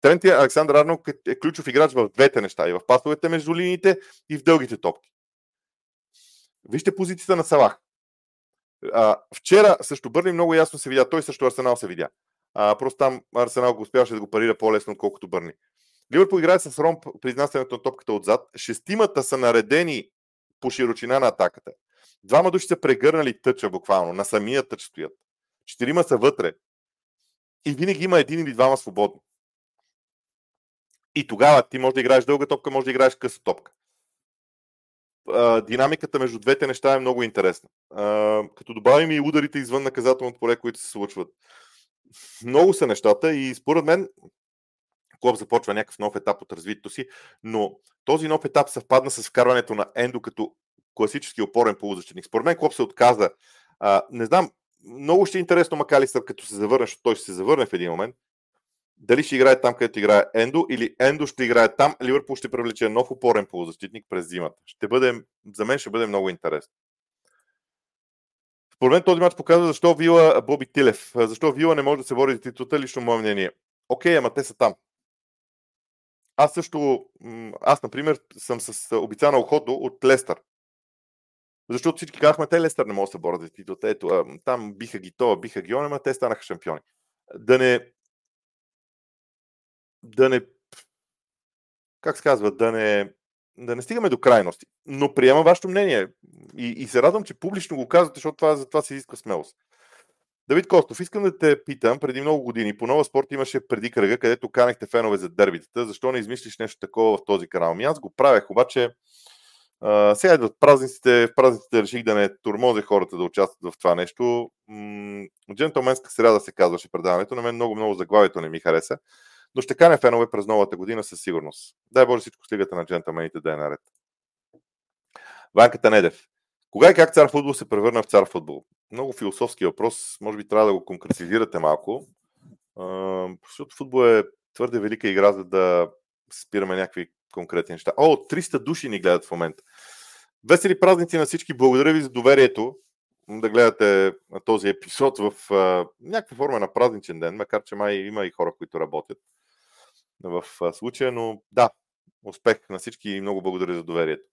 Трент Александър Арнолд е ключов играч в двете неща, и в пасовете между линиите, и в дългите топки. Вижте позицията на Салах. А, вчера също Бърни много ясно се видя. Той също Арсенал се видя. А, просто там Арсенал го успяваше да го парира по-лесно, отколкото Бърни. Ливърпул играе с Ром при изнасянето на топката отзад. Шестимата са наредени по широчина на атаката. Двама души са прегърнали тъча буквално. На самия тъч стоят. Четирима са вътре. И винаги има един или двама свободни. И тогава ти можеш да играеш дълга топка, можеш да играеш къса топка динамиката между двете неща е много интересна. Като добавим и ударите извън наказателното поле, които се случват. Много са нещата и според мен Клоп започва някакъв нов етап от развитието си, но този нов етап съвпадна с вкарването на Ендо като класически опорен полузащитник. Според мен Клоп се отказа. Не знам, много ще е интересно Макалистър, като се завърне, защото той ще се завърне в един момент, дали ще играе там, където играе Ендо, или Ендо ще играе там, Ливърпул ще привлече нов опорен полузащитник през зимата. Ще бъде, за мен ще бъде много интересно. Според мен този матч показва защо Вила Боби Тилев. Защо Вила не може да се бори за титлата, лично мое мнение. Окей, ама те са там. Аз също, аз, например, съм с обица на от Лестър. Защото всички казахме, те Лестър не могат да се борят за титлата. Ето, там биха ги това, биха ги он, те станаха шампиони. Да не, да не как се казва, да не, да не стигаме до крайности. Но приемам вашето мнение и, и се радвам, че публично го казвате, защото това, за това се изисква смелост. Давид Костов, искам да те питам, преди много години по Нова Спорт имаше преди кръга, където канехте фенове за дербитата. Защо не измислиш нещо такова в този канал? Ми аз го правех, обаче а, сега идват празниците, в празниците реших да не турмозя хората да участват в това нещо. М- джентълменска сряда се казваше предаването, на мен много-много заглавието не ми хареса но ще кане фенове през новата година със сигурност. Дай Боже всичко с лигата на джентълмените да е наред. Ванката Недев. Кога и как цар футбол се превърна в цар футбол? Много философски въпрос. Може би трябва да го конкретизирате малко. Защото футбол е твърде велика игра, за да спираме някакви конкретни неща. О, 300 души ни гледат в момента. Весели празници на всички. Благодаря ви за доверието да гледате този епизод в а, някаква форма на празничен ден, макар че май има и хора, които работят в случая, но да, успех на всички и много благодаря за доверието.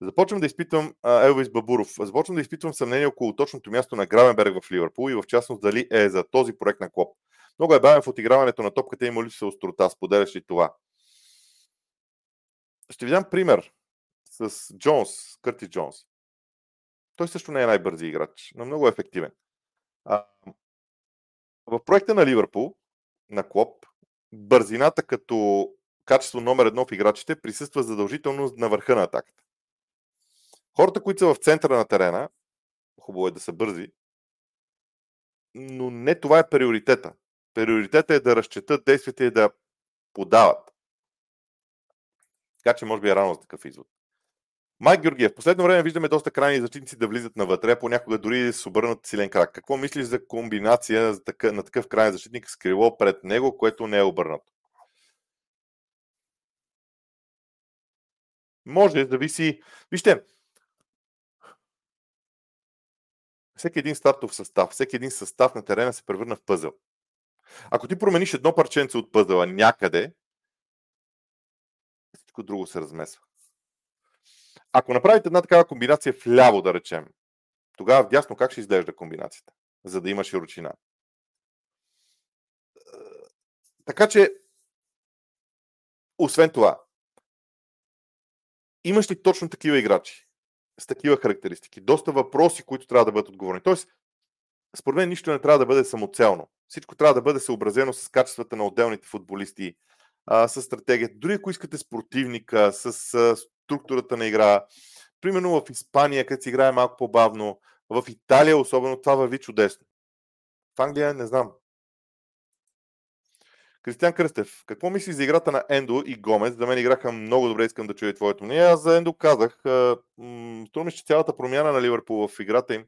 Започвам да изпитвам Елвис Бабуров. Започвам да изпитвам съмнение около точното място на Гравенберг в Ливърпул и в частност дали е за този проект на Клоп. Много е бавен в отиграването на топката, има ли се острота, споделяш ли това? Ще ви дам пример с Джонс, Кърти Джонс. Той също не е най-бързи играч, но много ефективен. А, в проекта на Ливърпул, на Клоп, бързината като качество номер едно в играчите присъства задължително на върха на атаката. Хората, които са в центъра на терена, хубаво е да са бързи, но не това е приоритета. Приоритетът е да разчетат действията и да подават. Така че може би е рано за такъв извод. Майк Георгиев, последно време виждаме доста крайни защитници да влизат навътре, понякога дори с обърнат силен крак. Какво мислиш за комбинация на такъв крайен защитник с крило пред него, което не е обърнато? Може, зависи. Вижте, всеки един стартов състав, всеки един състав на терена се превърна в пъзъл. Ако ти промениш едно парченце от пъзъла някъде, всичко друго се размесва. Ако направите една такава комбинация в ляво, да речем, тогава в дясно как ще изглежда комбинацията, за да има широчина? Така че, освен това, имаш ли точно такива играчи с такива характеристики? Доста въпроси, които трябва да бъдат отговорени. Тоест, според мен нищо не трябва да бъде самоцелно. Всичко трябва да бъде съобразено с качествата на отделните футболисти, с стратегията. Дори ако искате с противника, с структурата на игра. Примерно в Испания, където се играе малко по-бавно, в Италия особено това върви чудесно. В Англия не знам. Кристиан Кръстев, какво мислиш за играта на Ендо и Гомес? За мен играха много добре, искам да чуя твоето мнение. Аз за Ендо казах, струва ми, че цялата промяна на Ливърпул в играта им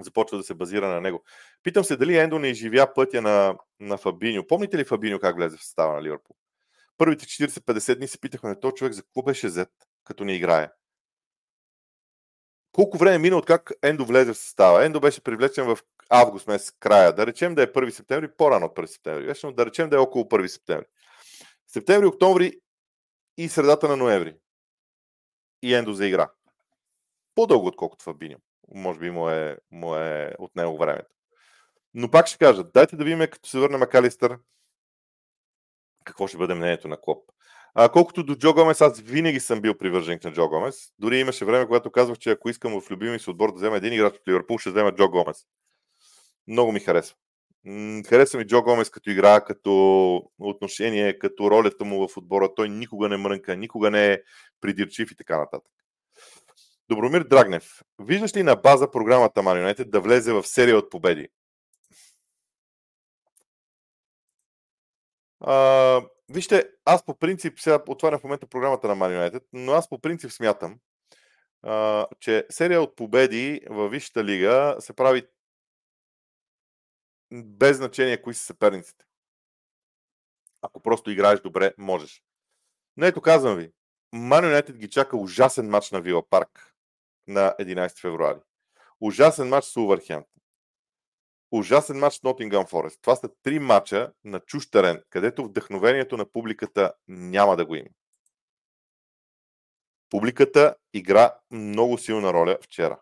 започва да се базира на него. Питам се дали Ендо не изживя пътя на, на Фабиньо. Помните ли Фабиньо как влезе в състава на Ливърпул? Първите 40-50 дни се питахме този човек за какво беше зет, като не играе. Колко време мина от как Ендо влезе в състава? Ендо беше привлечен в август месец края. Да речем да е 1 септември, по-рано от 1 септември. Беше, да речем да е около 1 септември. Септември, октомври и средата на ноември. И Ендо за игра. По-дълго, отколкото Фабиньо може би му е, му е от него времето. Но пак ще кажа, дайте да видим, като се върне Макалистър, какво ще бъде мнението на Клоп. А, колкото до Джо Гомес, аз винаги съм бил привърженик на Джо Гомес. Дори имаше време, когато казвах, че ако искам в любими си отбор да взема един играч от Ливърпул, ще взема Джо Гомес. Много ми харесва. Харесва ми Джо Гомес като игра, като отношение, като ролята му в отбора. Той никога не мрънка, никога не е придирчив и така нататък. Добромир Драгнев. Виждаш ли на база програмата United да влезе в серия от победи? А, вижте, аз по принцип, сега отварям в момента програмата на Man United, но аз по принцип смятам, а, че серия от победи във Висшата лига се прави без значение кои са съперниците. Ако просто играеш добре, можеш. Но ето казвам ви, Man United ги чака ужасен матч на Вила Парк на 11 февруари. Ужасен матч с Увърхемптън. Ужасен матч с Нотингъм Форест. Това са три матча на чуж терен, където вдъхновението на публиката няма да го има. Публиката игра много силна роля вчера.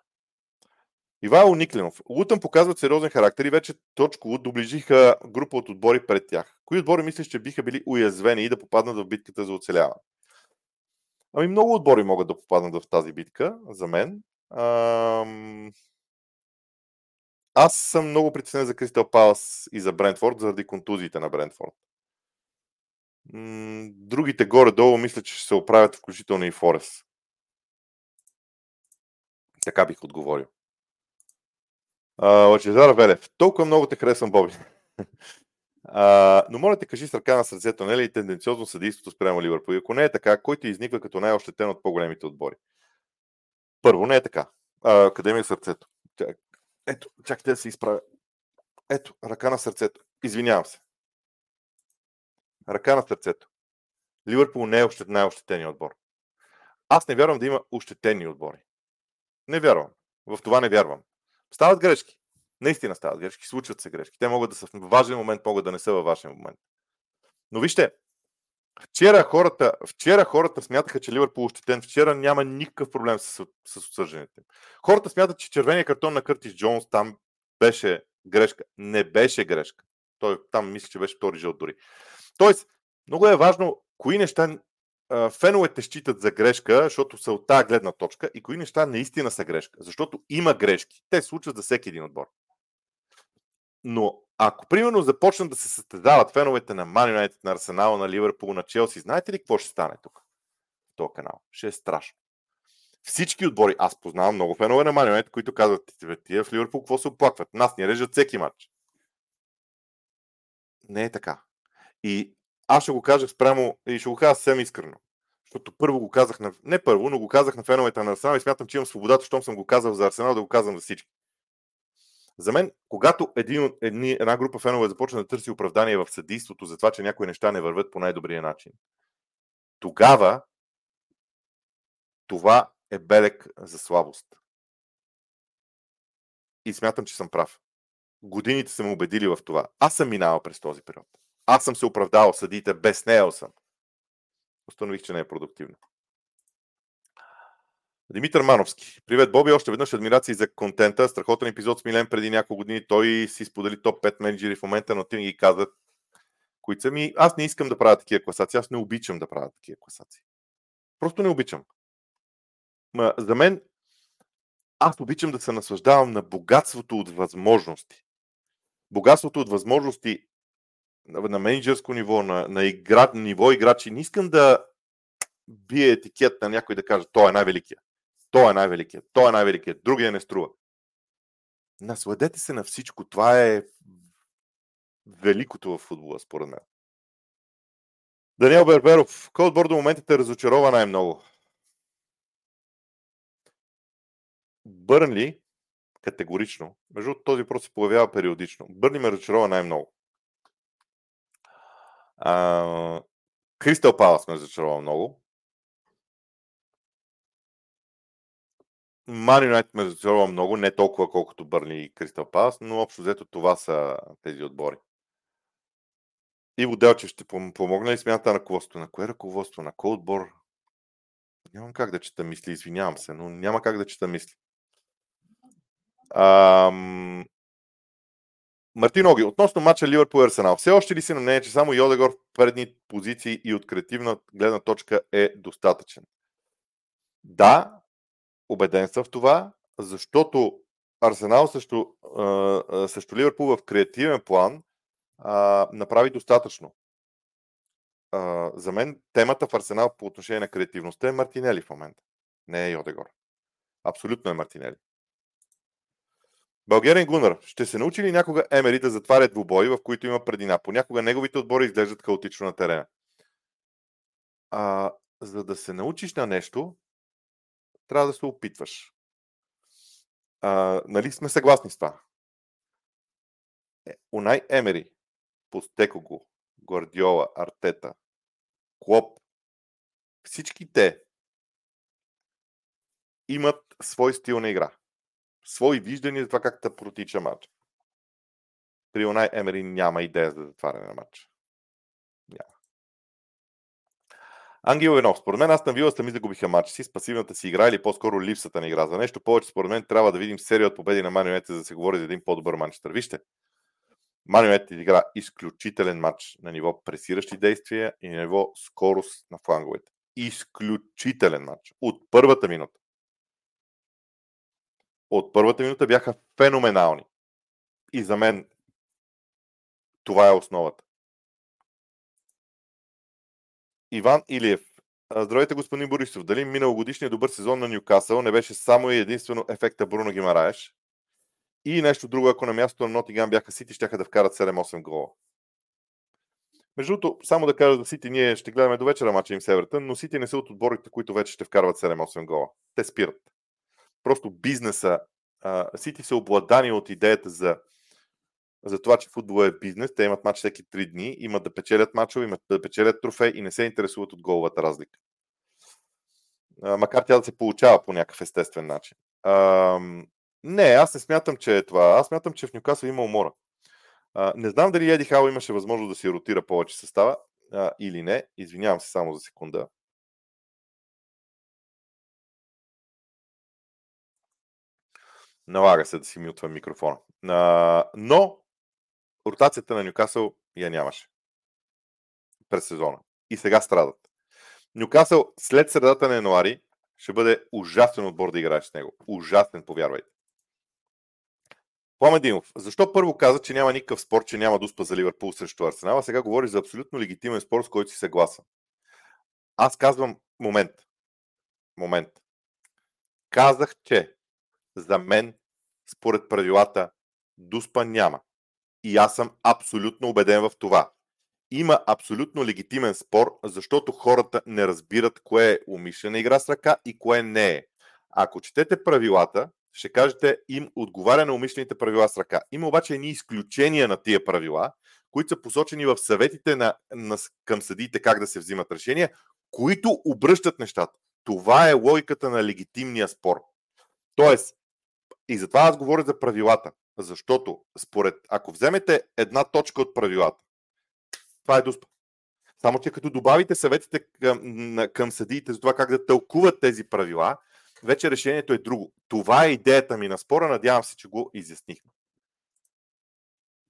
Ивайло Никленов. Лутън показват сериозен характер и вече точково доближиха група от отбори пред тях. Кои отбори мислиш, че биха били уязвени и да попаднат в битката за оцеляване? Ами много отбори могат да попаднат в тази битка, за мен. Ам... Аз съм много притеснен за Кристал Палас и за Брентфорд, заради контузиите на Брентфорд. Другите горе-долу мисля, че ще се оправят включително и Форес. Така бих отговорил. Лъчезар Велев. Толкова много те харесвам, Боби. А, но моля те, кажи с ръка на сърцето, не е ли тенденциозно съдейството спрямо Ливърпул? И ако не е така, кой те изниква като най-ощетен от по-големите отбори? Първо, не е така. А, къде ми е сърцето? Ето, чакайте да се изправя. Ето, ръка на сърцето. Извинявам се. Ръка на сърцето. Ливърпул не е най-ощетеният отбор. Аз не вярвам да има ощетени отбори. Не вярвам. В това не вярвам. Стават грешки. Наистина стават грешки, случват се грешки. Те могат да са в важен момент, могат да не са във вашен момент. Но вижте, вчера хората, вчера хората смятаха, че Ливърпул е ощетен. Вчера няма никакъв проблем с, с осъждането. Хората смятат, че червения картон на Къртис Джонс там беше грешка. Не беше грешка. Той там мисля, че беше втори жълт дори. Тоест, много е важно кои неща феновете считат за грешка, защото са от тази гледна точка и кои неща наистина са грешка. Защото има грешки. Те случват за всеки един отбор. Но ако примерно започнат да се състезават феновете на Man United, на Арсенал, на Ливърпул, на Челси, знаете ли какво ще стане тук? В този канал. Ще е страшно. Всички отбори, аз познавам много фенове на Man United, които казват, тия в Ливърпул какво се оплакват? Нас ни режат всеки матч. Не е така. И аз ще го кажа спрямо и ще го кажа съвсем искрено. Защото първо го казах на... Не първо, но го казах на феновете на Арсенал и смятам, че имам свободата, щом съм го казал за Арсенал, да го казвам за всички. За мен, когато един, едни, една група фенове започне да търси оправдание в съдийството за това, че някои неща не върват по най-добрия начин, тогава това е белег за слабост. И смятам, че съм прав. Годините са ме убедили в това. Аз съм минавал през този период. Аз съм се оправдал, съдите, безнеял съм. Установих, че не е продуктивно. Димитър Мановски. Привет, Боби. Още веднъж адмирации за контента. Страхотен епизод с Милен преди няколко години. Той си сподели топ 5 менеджери в момента, но ти ги казват, които са ми. Аз не искам да правя такива класации. Аз не обичам да правя такива класации. Просто не обичам. Ма, за мен, аз обичам да се наслаждавам на богатството от възможности. Богатството от възможности на менеджерско ниво, на, на игра, ниво играчи. Не искам да бие етикет на някой да каже, той е най-великия. Той е най-великият. Той е най-великият. Другия не струва. Насладете се на всичко. Това е великото в футбола, според мен. Даниел Берберов. Кой отбор до момента те разочарова най-много? Бърнли, категорично. Между този въпрос се появява периодично. Бърни ме разочарова най-много. Кристал Палас ме разочарова много. Ман Юнайтед ме разочарова много, не толкова колкото Бърни и Кристал Палас, но общо взето това са тези отбори. Иво Делчев ще помогне ли смята на ръководство? На кое ръководство? На кой отбор? Нямам как да чета мисли, извинявам се, но няма как да чета мисли. Ам... Мартин Оги, относно матча Ливърпул Арсенал. Все още ли си на мнение, че само Йодегор в предни позиции и от креативна гледна точка е достатъчен? Да, убеден съм в това, защото Арсенал също, също Ливърпул в креативен план а, направи достатъчно. А, за мен темата в Арсенал по отношение на креативността е Мартинели в момента. Не е Йодегор. Абсолютно е Мартинели. Българин Гунър. Ще се научи ли някога Емери да затварят двубои, в които има предина? Понякога неговите отбори изглеждат хаотично на терена. А, за да се научиш на нещо, трябва да се опитваш. А, нали сме съгласни с това? Е, Унай Емери, Постекого, Гвардиола, Артета, Клоп, всички те имат свой стил на игра. Свои виждания за това как да протича матч. При Унай Емери няма идея за затваряне на матча. Ангел Енов. Според мен на Вила сами загубиха матча си с пасивната си игра или по-скоро липсата на игра. За нещо повече, според мен, трябва да видим серия от победи на Манионете, за да се говори за един по-добър Манчестър. Вижте, Манионете игра изключителен матч на ниво пресиращи действия и на ниво скорост на фланговете. Изключителен матч. От първата минута. От първата минута бяха феноменални. И за мен това е основата. Иван Илиев. Здравейте, господин Борисов. Дали миналогодишният добър сезон на Ньюкасъл не беше само и единствено ефекта Бруно Гимараеш? И нещо друго, ако на мястото на Нотиган бяха Сити, ще да вкарат 7-8 гола. Между другото, само да кажа за Сити, ние ще гледаме до вечера мача им с Евертън, но Сити не са от отборите, които вече ще вкарват 7-8 гола. Те спират. Просто бизнеса, Сити са обладани от идеята за за това, че футбол е бизнес. Те имат матч всеки 3 дни, имат да печелят мачове, имат да печелят трофей и не се интересуват от головата разлика. Макар тя да се получава по някакъв естествен начин. Не, аз не смятам, че е това. Аз смятам, че в Нюкасъл има умора. Не знам дали Еди Хал имаше възможност да си ротира повече състава или не. Извинявам се само за секунда. Налага се да си мютва микрофона. Но ротацията на Нюкасъл я нямаше през сезона. И сега страдат. Нюкасъл след средата на януари ще бъде ужасен отбор да играеш с него. Ужасен, повярвайте. Пламен Димов, защо първо каза, че няма никакъв спорт, че няма дуспа за Ливърпул срещу Арсенал, а сега говори за абсолютно легитимен спорт, с който си съгласен? Аз казвам момент. Момент. Казах, че за мен, според правилата, дуспа няма И аз съм абсолютно убеден в това. Има абсолютно легитимен спор, защото хората не разбират кое е умишлена игра с ръка и кое не е. Ако четете правилата, ще кажете им отговаря на умишлените правила с ръка. Има обаче едни изключения на тия правила, които са посочени в съветите на, на, към съдиите как да се взимат решения, които обръщат нещата. Това е логиката на легитимния спор. Тоест, и затова аз говоря за правилата. Защото, според, ако вземете една точка от правилата, това е дуспа. Само, че като добавите съветите към, към съдиите за това как да тълкуват тези правила, вече решението е друго. Това е идеята ми на спора. Надявам се, че го изяснихме.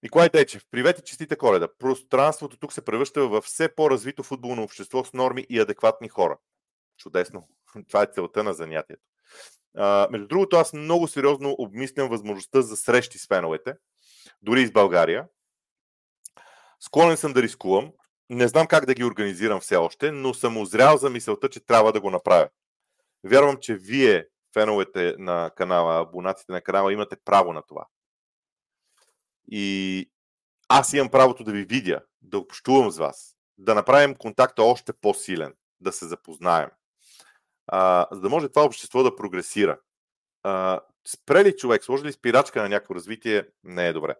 Николай Течев, привет и честите коледа. Пространството тук се превръща в все по-развито футболно общество с норми и адекватни хора. Чудесно. Това е целта на занятието. Между другото, аз много сериозно обмислям възможността за срещи с феновете, дори из България. Склонен съм да рискувам. Не знам как да ги организирам все още, но съм озрял за мисълта, че трябва да го направя. Вярвам, че вие, феновете на канала, абонатите на канала, имате право на това. И аз имам правото да ви видя, да общувам с вас, да направим контакта още по-силен, да се запознаем, а, за да може това общество да прогресира. А, спре ли човек, сложи ли спирачка на някакво развитие, не е добре.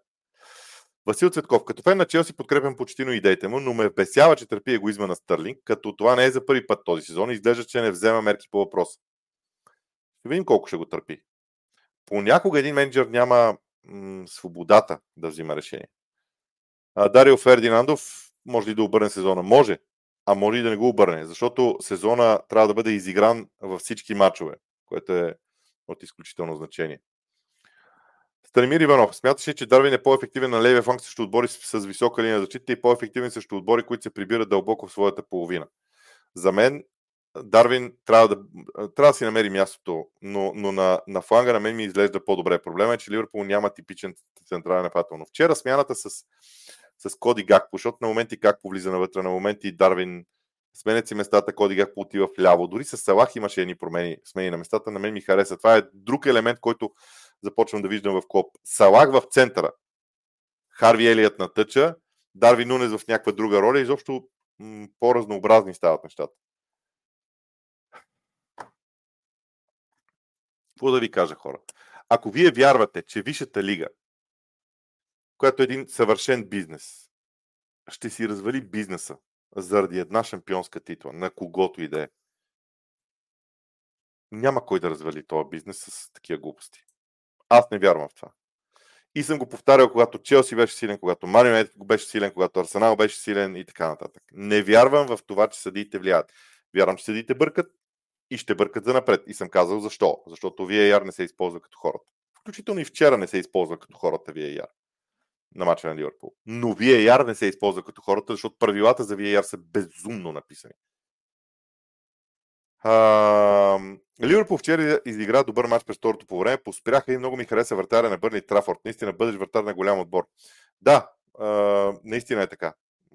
Васил Цветков, като фен на Челси подкрепям почти идеите му, но ме вбесява, че търпи егоизма на Стърлинг, като това не е за първи път този сезон и изглежда, че не взема мерки по въпроса. Ще видим колко ще го търпи. Понякога един менеджер няма м- свободата да взима решение. А, Дарио Фердинандов може ли да обърне сезона? Може, а може и да не го обърне, защото сезона трябва да бъде изигран във всички матчове, което е от изключително значение. Станимир Иванов, смяташ ли, че Дарвин е по-ефективен на левия фланг срещу отбори с висока линия защита и по-ефективен срещу отбори, които се прибират дълбоко в своята половина? За мен Дарвин трябва да, трябва да си намери мястото, но, но на, на фланга на мен ми изглежда по-добре. Проблема е, че Ливърпул няма типичен централен нападател. Но вчера смяната с, с Коди Гакпо, защото на моменти как повлиза навътре, на моменти Дарвин сменят си местата, Коди Гакпо отива в ляво. Дори с Салах имаше едни промени, смени на местата, на мен ми хареса. Това е друг елемент, който започвам да виждам в Клоп. Салах в центъра. Харви Елият на тъча, Дарви Нунес в някаква друга роля, изобщо м- по-разнообразни стават нещата. Какво да ви кажа, хора? Ако вие вярвате, че Висшата лига, която е един съвършен бизнес, ще си развали бизнеса заради една шампионска титла, на когото и да е, няма кой да развали този бизнес с такива глупости. Аз не вярвам в това. И съм го повтарял, когато Челси беше силен, когато Марио беше силен, когато Арсенал беше силен и така нататък. Не вярвам в това, че съдиите влияят. Вярвам, че съдиите бъркат и ще бъркат за напред. И съм казал защо. Защото VAR не се използва като хората. Включително и вчера не се използва като хората VAR на мача на Ливърпул. Но VAR не се използва като хората, защото правилата за VAR са безумно написани. Ливърпул вчера изигра добър матч през второто по време. Поспряха и много ми хареса вратаря на Бърни Трафорд. Наистина бъдеш вратар на голям отбор. Да, а, наистина е така.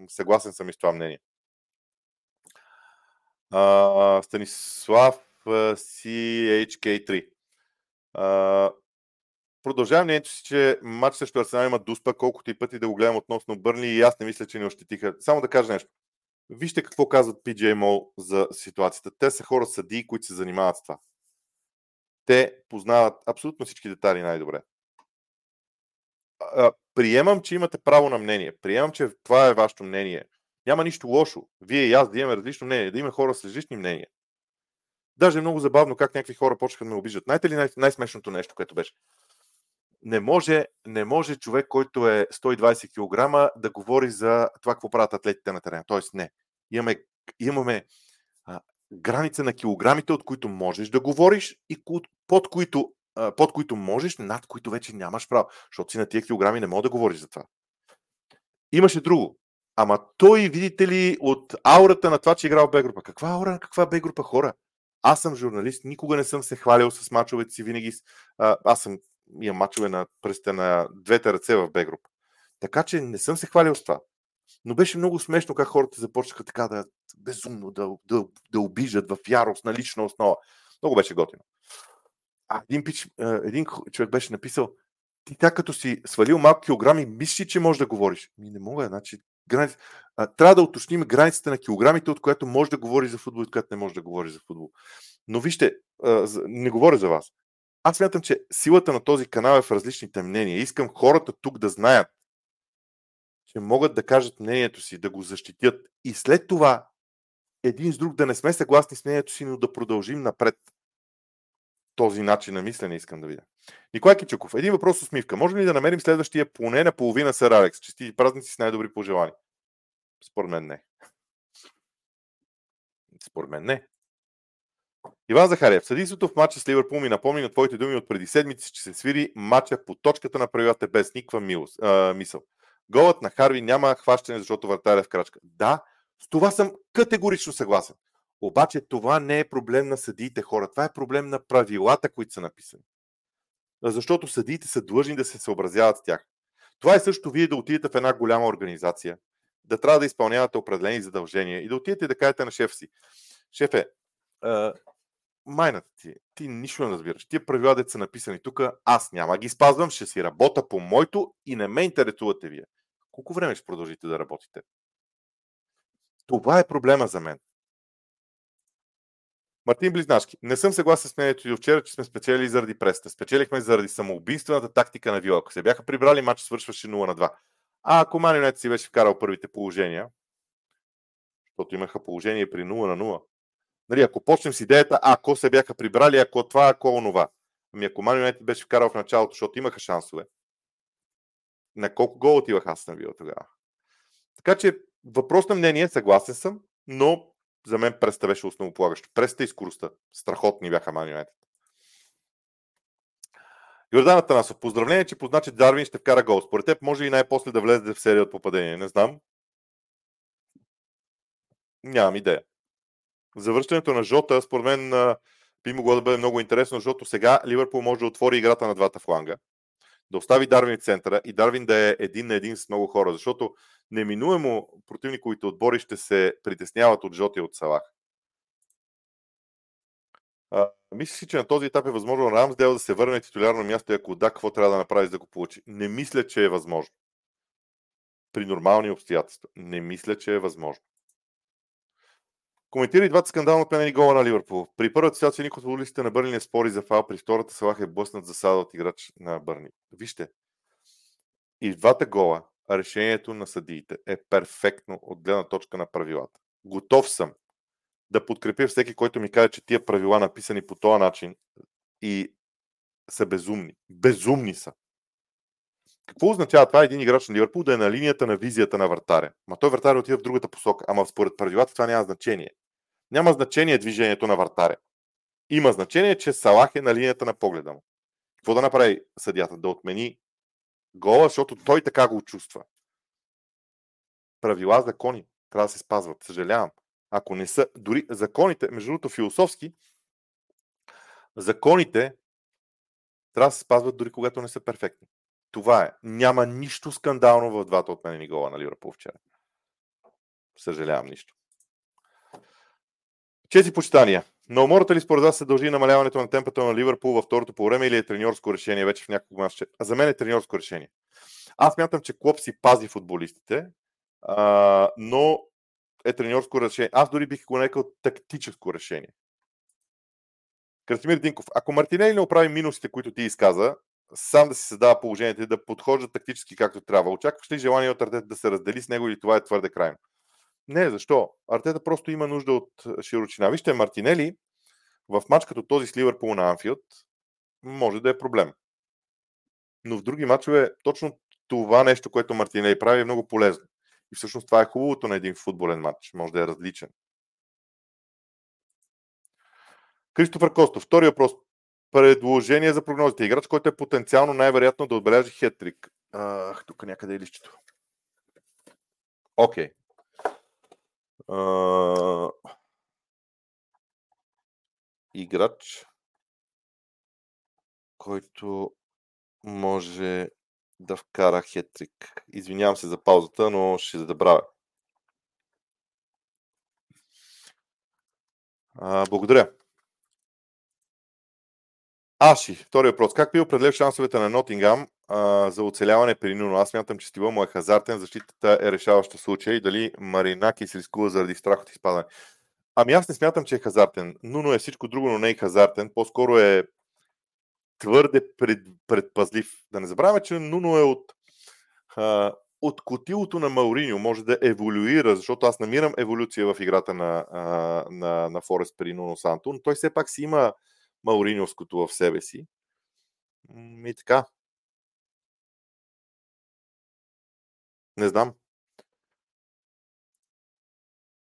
Съгласен съм и с това мнение. А, Станислав CHK3. А, продължавам мнението си, че матч срещу Арсенал има дуспа, колкото и пъти да го гледам относно Бърни и аз не мисля, че ни ощетиха. Само да кажа нещо. Вижте какво казват PJ Mall за ситуацията. Те са хора съдии, които се занимават с това. Те познават абсолютно всички детали най-добре. Приемам, че имате право на мнение. Приемам, че това е вашето мнение. Няма нищо лошо. Вие и аз да имаме различно мнение, да има хора с различни мнения. Даже е много забавно как някакви хора почнаха да ме обиждат. Знаете ли най- най-смешното нещо, което беше? Не може, не може човек, който е 120 кг, да говори за това, какво правят атлетите на терена. Тоест, не. Имаме, имаме а, граница на килограмите, от които можеш да говориш и под които, а, под които можеш, над които вече нямаш право. Защото си на тия килограми не мога да говориш за това. Имаше друго. Ама той, видите ли, от аурата на това, че е играл в Б група. Каква аура, каква Б група хора? Аз съм журналист, никога не съм се хвалил с мачовете си, винаги аз съм, имам мачове на пръстите на двете ръце в Б група. Така че не съм се хвалил с това. Но беше много смешно как хората започнаха така да безумно да, да, да обижат в ярост на лична основа. Много беше готино. А един, пич, един човек беше написал, ти така като си свалил малко килограми, мисли, че можеш да говориш. Ми не мога, значи границ... а, трябва да уточним границата на килограмите, от която може да говори за футбол и от която не може да говори за футбол. Но вижте, а, не говоря за вас. Аз смятам, че силата на този канал е в различните мнения. Искам хората тук да знаят, че могат да кажат мнението си, да го защитят и след това един с друг да не сме съгласни с мнението си, но да продължим напред. Този начин на мислене искам да видя. Николай Кичуков, един въпрос с усмивка. Можем ли да намерим следващия поне на половина Сър Алекс? Честити празници с най-добри пожелания. Според мен не. Според мен не. Иван Захарев, съдийството в матча с Ливърпул ми напомни на твоите думи от преди седмици, че се свири матча по точката на правилата без никаква милост, а, мисъл. Голът на Харви няма хващане, защото вратаря е в крачка. Да, с това съм категорично съгласен. Обаче това не е проблем на съдиите хора. Това е проблем на правилата, които са написани. Защото съдиите са длъжни да се съобразяват с тях. Това е също вие да отидете в една голяма организация, да трябва да изпълнявате определени задължения и да отидете да кажете на шеф си. Шефе, майната ти, ти нищо не разбираш. Тия правила, деца са написани тук, аз няма ги спазвам, ще си работя по моето и не ме интересувате вие. Колко време ще продължите да работите? Това е проблема за мен. Мартин Близнашки. Не съм съгласен с мнението и вчера, че сме спечели заради преста. Спечелихме заради самоубийствената тактика на Вила. Ако се бяха прибрали, матч свършваше 0 на 2. А ако Манионет си беше вкарал първите положения, защото имаха положение при 0 на 0, нали, ако почнем с идеята, ако се бяха прибрали, ако това, ако онова. Ами ако Манионет беше вкарал в началото, защото имаха шансове, на колко гол отивах аз на Вила тогава. Така че въпрос на мнение, съгласен съм, но за мен преста беше основополагащо. Преста и скоростта. Страхотни бяха Ман Йордан Атанасов, поздравление, че позна, че Дарвин ще вкара гол. Според теб може и най-после да влезе в серия от попадения. Не знам. Нямам идея. Завършването на Жота, според мен, би могло да бъде много интересно, защото сега Ливърпул може да отвори играта на двата фланга да остави Дарвин в центъра и Дарвин да е един на един с много хора, защото неминуемо противниковите отбори ще се притесняват от Жоти и от Салах. мисля си, че на този етап е възможно Рамсдел да се върне титулярно място и ако да, какво трябва да направи, за да го получи? Не мисля, че е възможно. При нормални обстоятелства. Не мисля, че е възможно. Коментира и двата скандално отменени гола на Ливърпул. При първата ситуация никой от футболистите на Бърни не спори за фал, при втората Салах е блъснат засада от играч на Бърни. Вижте, и двата гола решението на съдиите е перфектно от гледна точка на правилата. Готов съм да подкрепя всеки, който ми каже, че тия правила написани по този начин и са безумни. Безумни са. Какво означава това един играч на Ливърпул да е на линията на визията на вратаря? Ма той вратаря отива в другата посока. Ама според правилата това няма значение. Няма значение движението на вратаря. Има значение, че Салах е на линията на погледа му. Какво да направи съдята? Да отмени гола, защото той така го чувства. Правила, закони трябва да се спазват. Съжалявам. Ако не са, дори законите, между другото философски, законите трябва да се спазват дори когато не са перфектни. Това е. Няма нищо скандално в двата отменени гола на Ливърпул вчера. Съжалявам нищо. Чети почитания. На умората ли според вас се дължи намаляването на темпата на Ливърпул във второто по време или е треньорско решение вече в няколко матча? А за мен е треньорско решение. Аз мятам, че Клоп си пази футболистите, а, но е треньорско решение. Аз дори бих го нарекал тактическо решение. Красимир Динков, ако Мартинели не оправи минусите, които ти изказа, сам да си създава положението и да подхожда тактически както трябва, очакваш ли желание от Артета да се раздели с него или това е твърде крайно? Не, защо? Артета просто има нужда от широчина. Вижте, Мартинели в матч като този с Ливърпул на Анфилд може да е проблем. Но в други матчове точно това нещо, което Мартинели прави е много полезно. И всъщност това е хубавото на един футболен матч. Може да е различен. Кристофър Костов. Втори въпрос. Предложение за прогнозите. Играч, който е потенциално най-вероятно да отбележи хетрик. Ах, тук някъде е лището. Окей. Okay играч, който може да вкара хетрик. Извинявам се за паузата, но ще забравя. А, благодаря. Аши, втори въпрос. Как би определил шансовете на Нотингам за оцеляване при Нуно. Аз мятам, че стила му е хазартен, защитата е решаваща случай. Дали Маринаки се рискува заради страх от изпадане. Ами аз не смятам, че е хазартен. Нуно е всичко друго, но не е хазартен. По-скоро е твърде пред, предпазлив. Да не забравяме, че Нуно е от, а, от котилото на Мауриньо. Може да еволюира, защото аз намирам еволюция в играта на, а, на, на Форест при Нуно Санто, но той все пак си има Мауриньовското в себе си. И така. Не знам.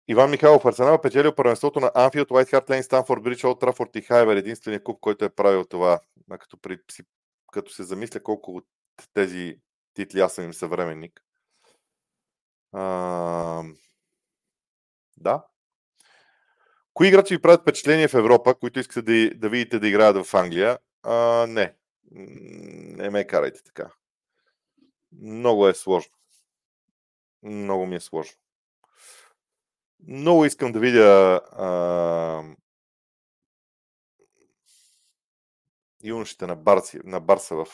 Иван Михайлов Арсенал печелил първенството на Анфилд, Уайт Харт Лейн, Станфорд Бридж, Олд Трафорд и Хайвер. Единственият клуб, който е правил това. А като, при, като се замисля колко от тези титли аз съм им съвременник. А, да. Кои играчи ви правят впечатление в Европа, които искате да, да видите да играят в Англия? А, не. Не ме карайте така. Много е сложно. Много ми е сложно. Много искам да видя а, юношите на, Барси, на Барса в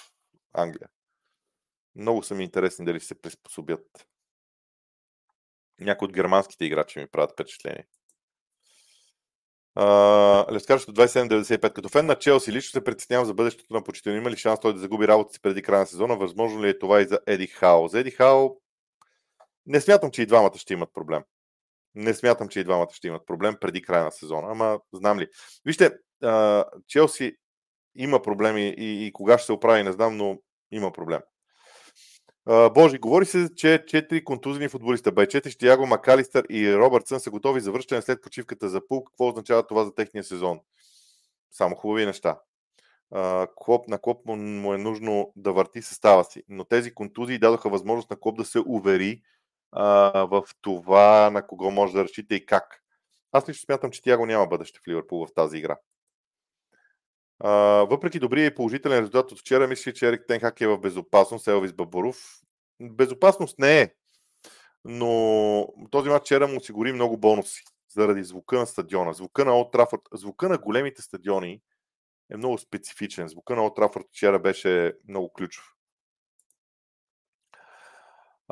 Англия. Много са ми интересни дали се приспособят. Някои от германските играчи ми правят впечатление. Лескарството 27-95. Като фен на Челси лично се притеснявам за бъдещето на почти. Има ли шанс той да загуби работа си преди края на сезона? Възможно ли е това и за Еди Хао? За Еди Хао не смятам, че и двамата ще имат проблем. Не смятам, че и двамата ще имат проблем преди края на сезона. Ама знам ли. Вижте, Челси има проблеми и, и кога ще се оправи, не знам, но има проблем. Боже, говори се, че четири контузини футболиста, Байчети, Яго, Макалистър и Робъртсън са готови за връщане след почивката за пул. Какво означава това за техния сезон? Само хубави неща. Клоп, на Клоп му е нужно да върти състава си, но тези контузии дадоха възможност на Клоп да се увери а, в това на кого може да разчита и как. Аз лично смятам, че Тяго няма бъдеще в Ливърпул в тази игра. А, въпреки добрия и положителен резултат от вчера, мисля, че Ерик Тенхак е в безопасност, Елвис Бабуров. Безопасност не е, но този матч вчера му осигури много бонуси заради звука на стадиона. Звука на Олд Трафорд, звука на големите стадиони е много специфичен. Звука на Олд Трафорд вчера беше много ключов.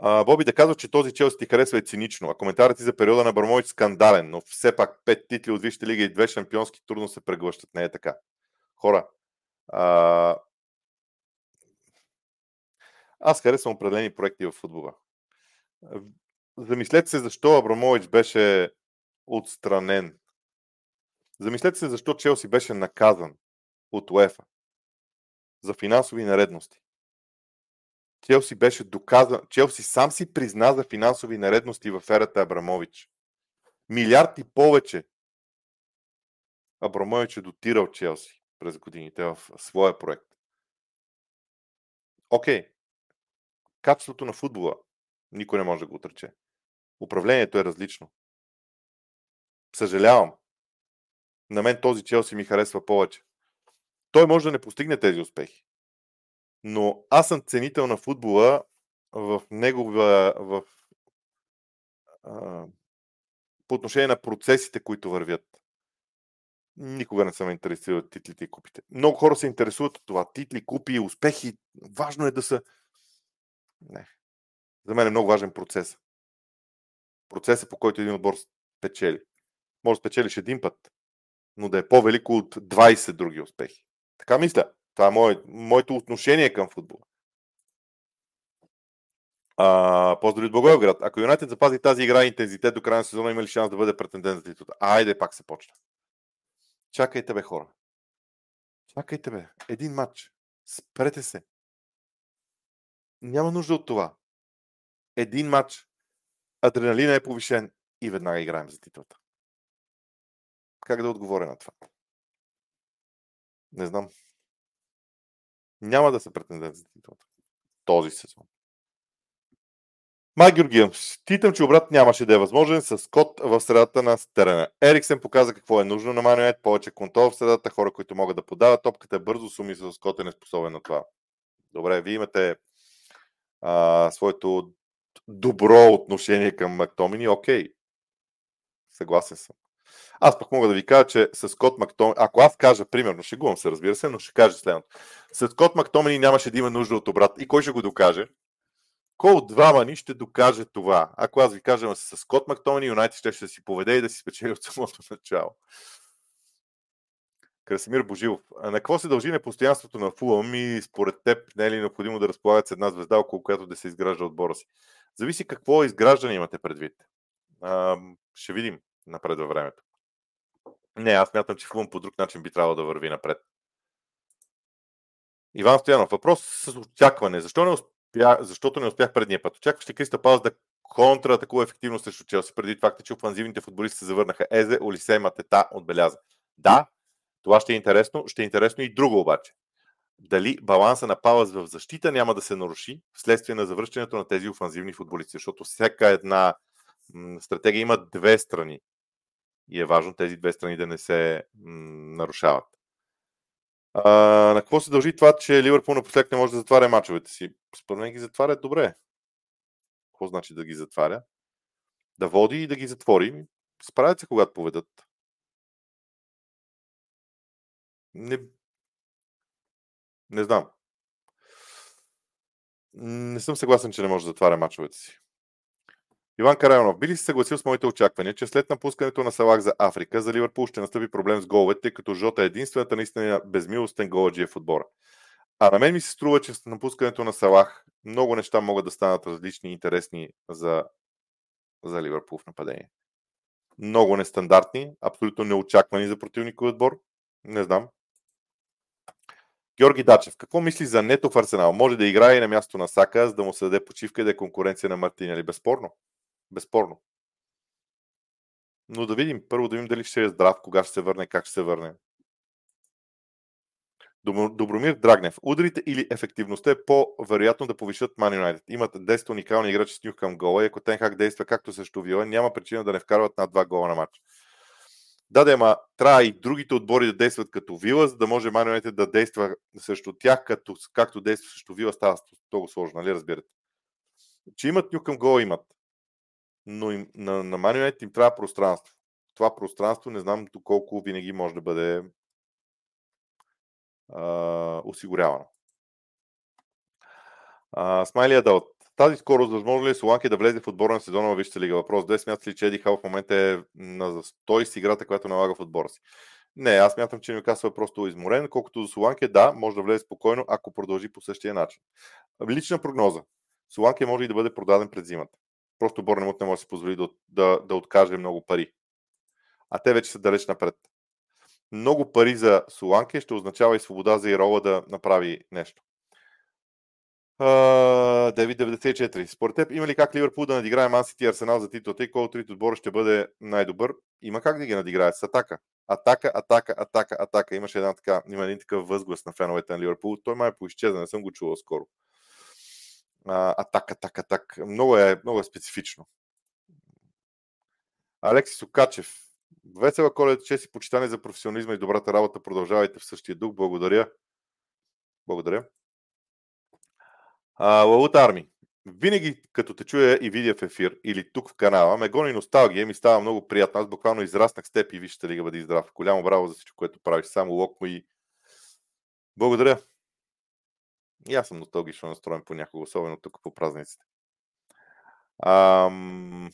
Боби да казва, че този Челси ти харесва е цинично, а коментарът ти за периода на Бармович скандален, но все пак пет титли от Висшата лига и две шампионски трудно се преглъщат. Не е така. Хора, а... аз харесвам определени проекти в футбола. Замислете се защо Абрамович беше отстранен. Замислете се защо Челси беше наказан от УЕФА за финансови наредности. Челси беше доказан, Челси сам си призна за финансови наредности в ерата Абрамович. Милиард и повече Абрамович е дотирал Челси през годините в своя проект. Окей, okay. качеството на футбола никой не може да го отрече. Управлението е различно. Съжалявам. На мен този Челси ми харесва повече. Той може да не постигне тези успехи. Но аз съм ценител на футбола в негова, в, а, по отношение на процесите, които вървят. Никога не съм интересувал от титлите и купите. Много хора се интересуват от това. Титли, купи, успехи. Важно е да са. Не. За мен е много важен процес. Процесът, по който един отбор печели. Може да спечелиш един път, но да е по-велико от 20 други успехи. Така мисля. Това е мое, моето отношение към футбола. А, поздрави от Благоевград. Ако Юнайтед запази тази игра и интензитет до края на сезона, има ли шанс да бъде претендент за титулата? Айде, пак се почна. Чакайте, бе, хора. Чакайте, бе. Един матч. Спрете се. Няма нужда от това. Един матч. Адреналина е повишен и веднага играем за титлата. Как да отговоря на това? Не знам. Няма да се претендент за титлата. Този сезон. Май Георгиев, считам, че обрат нямаше да е възможен с код в средата на терена. Ериксен показа какво е нужно на Манует, повече контрол в средата, хора, които могат да подават топката бързо, суми с Скот е неспособен на това. Добре, вие имате а, своето добро отношение към Мактомини, окей. Съгласен съм. Аз пък мога да ви кажа, че с Кот Мактомини, ако аз кажа, примерно, шегувам се, разбира се, но ще кажа следното. С Кот Мактомини нямаше да има нужда от обрат. И кой ще го докаже? Кой от двама ни ще докаже това? Ако аз ви кажа с Кот Мактомини, Юнайтед ще, ще си поведе и да си спечели от самото начало. Красимир Божилов. На какво се дължи непостоянството на Фулъм и според теб не е ли необходимо да разполагат с една звезда, около която да се изгражда отбора си? Зависи какво изграждане имате предвид. А, ще видим напред във времето. Не, аз мятам, че Фулъм по друг начин би трябвало да върви напред. Иван Стоянов, въпрос с очакване. Защо не успя, защото не успях предния път? Очакваше Криста Палас да контра атакува ефективно срещу Челси, преди факта, че офанзивните футболисти се завърнаха. Езе, Олисе, Матета отбеляза. Да, това ще е интересно. Ще е интересно и друго обаче. Дали баланса на Палас в защита няма да се наруши вследствие на завръщането на тези офанзивни футболисти, защото всяка една стратегия има две страни. И е важно тези две страни да не се нарушават. А, на какво се дължи това, че Ливърпул напоследък не може да затваря мачовете си? Според мен ги затваря добре. Какво значи да ги затваря? Да води и да ги затвори. Справят се, когато поведат. Не, не знам. Не съм съгласен, че не може да затваря мачовете си. Иван Карайонов, би ли се съгласил с моите очаквания, че след напускането на Салах за Африка, за Ливърпул ще настъпи проблем с головете, тъй като Жота е единствената наистина безмилостен голаджия в отбора. А на мен ми се струва, че с напускането на Салах много неща могат да станат различни и интересни за, за Ливърпул в нападение. Много нестандартни, абсолютно неочаквани за противников отбор. Не знам. Георги Дачев, какво мисли за Нето в Арсенал? Може да играе и на място на Сака, за да му се даде почивка и да е конкуренция на Мартин, или безспорно? Безспорно. Но да видим, първо да видим дали ще е здрав, кога ще се върне, как ще се върне. Добромир Драгнев. Ударите или ефективността е по-вероятно да повишат Man United. Имат 10 уникални играчи с нюх към гола и ако Тенхак действа както срещу Вила, няма причина да не вкарват над два гола на матч. Да, да, ама трябва и другите отбори да действат като Вила, за да може Man да действа срещу тях, като, както действа срещу Вила, става много сложно, нали разбирате? Че имат нюх към гола, имат но им, на, на Man им трябва пространство. Това пространство не знам доколко винаги може да бъде а, осигурявано. Смайли Адалт. Тази скорост, възможно ли е Соланки да влезе в отбора на сезона във Висшата лига? Въпрос 2. Смятате ли, че Еди Хал в момента е на застой с играта, която налага в отбора си? Не, аз мятам, че Нюкасъл е просто изморен. Колкото до Соланки, да, може да влезе спокойно, ако продължи по същия начин. Лична прогноза. Соланки може и да бъде продаден пред зимата. Просто Борнемут не може да си позволи да, да, да откаже много пари. А те вече са далеч напред. Много пари за Соланке ще означава и свобода за Ирола да направи нещо. Uh, 994. Според теб има ли как Ливърпул да надиграе Ман Сити Арсенал за титлата и кой от трите отбора ще бъде най-добър? Има как да ги надиграе с атака. Атака, атака, атака, атака. Имаше една така, има един такъв възглас на феновете на Ливърпул. Той май е поизчезна, не съм го чувал скоро атак, атак, атак. Много е, много е специфично. Алекси Окачев. Весела коледа, че си почитане за професионализма и добрата работа. Продължавайте в същия дух. Благодаря. Благодаря. Лалут Арми. Винаги, като те чуя и видя в ефир или тук в канала, ме гони носталгия ми става много приятно. Аз буквално израснах с теб и вижте ли бъде здрав. Голямо браво за всичко, което правиш. Само лок и благодаря. И аз съм носталгично настроен понякога, особено тук по празниците. Ам...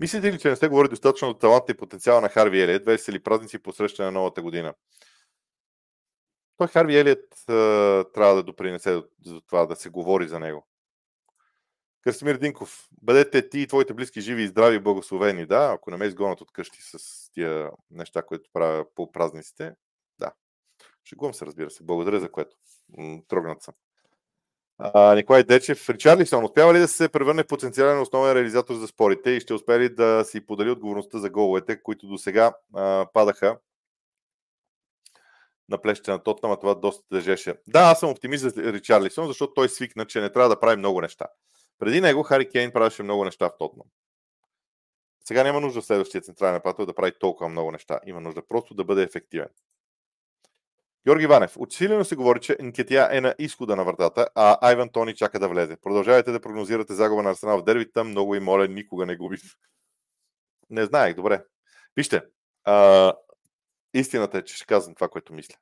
Мислите ли, че не сте говорили достатъчно за таланта и потенциала на Харви Елият, весели празници по срещане на новата година? Той Харви Елият трябва да допринесе за това да се говори за него. Красимир Динков, бъдете ти и твоите близки живи и здрави и благословени. Да, ако не ме изгонят от къщи с тия неща, които правя по празниците, да. Шегувам се, разбира се. Благодаря за което. Трогнат съм. Николай Дечев, Ричарлисон, успява ли да се превърне в потенциален основен реализатор за спорите и ще успее ли да си подели отговорността за головете, които до сега падаха на плещите на Тотнам, а това доста тежеше. Да, аз съм оптимист за Ричарлисон, защото той свикна, че не трябва да прави много неща. Преди него Хари Кейн правеше много неща в Тотнам. Сега няма нужда следващия централен нападател да прави толкова много неща. Има нужда просто да бъде ефективен. Георги Ванев. Усилено се говори, че Нкетия е на изхода на вратата, а Айван Тони чака да влезе. Продължавайте да прогнозирате загуба на Арсенал в дербита. Много и моля, никога не губи. Не знаех, добре. Вижте, а, истината е, че ще казвам това, което мисля.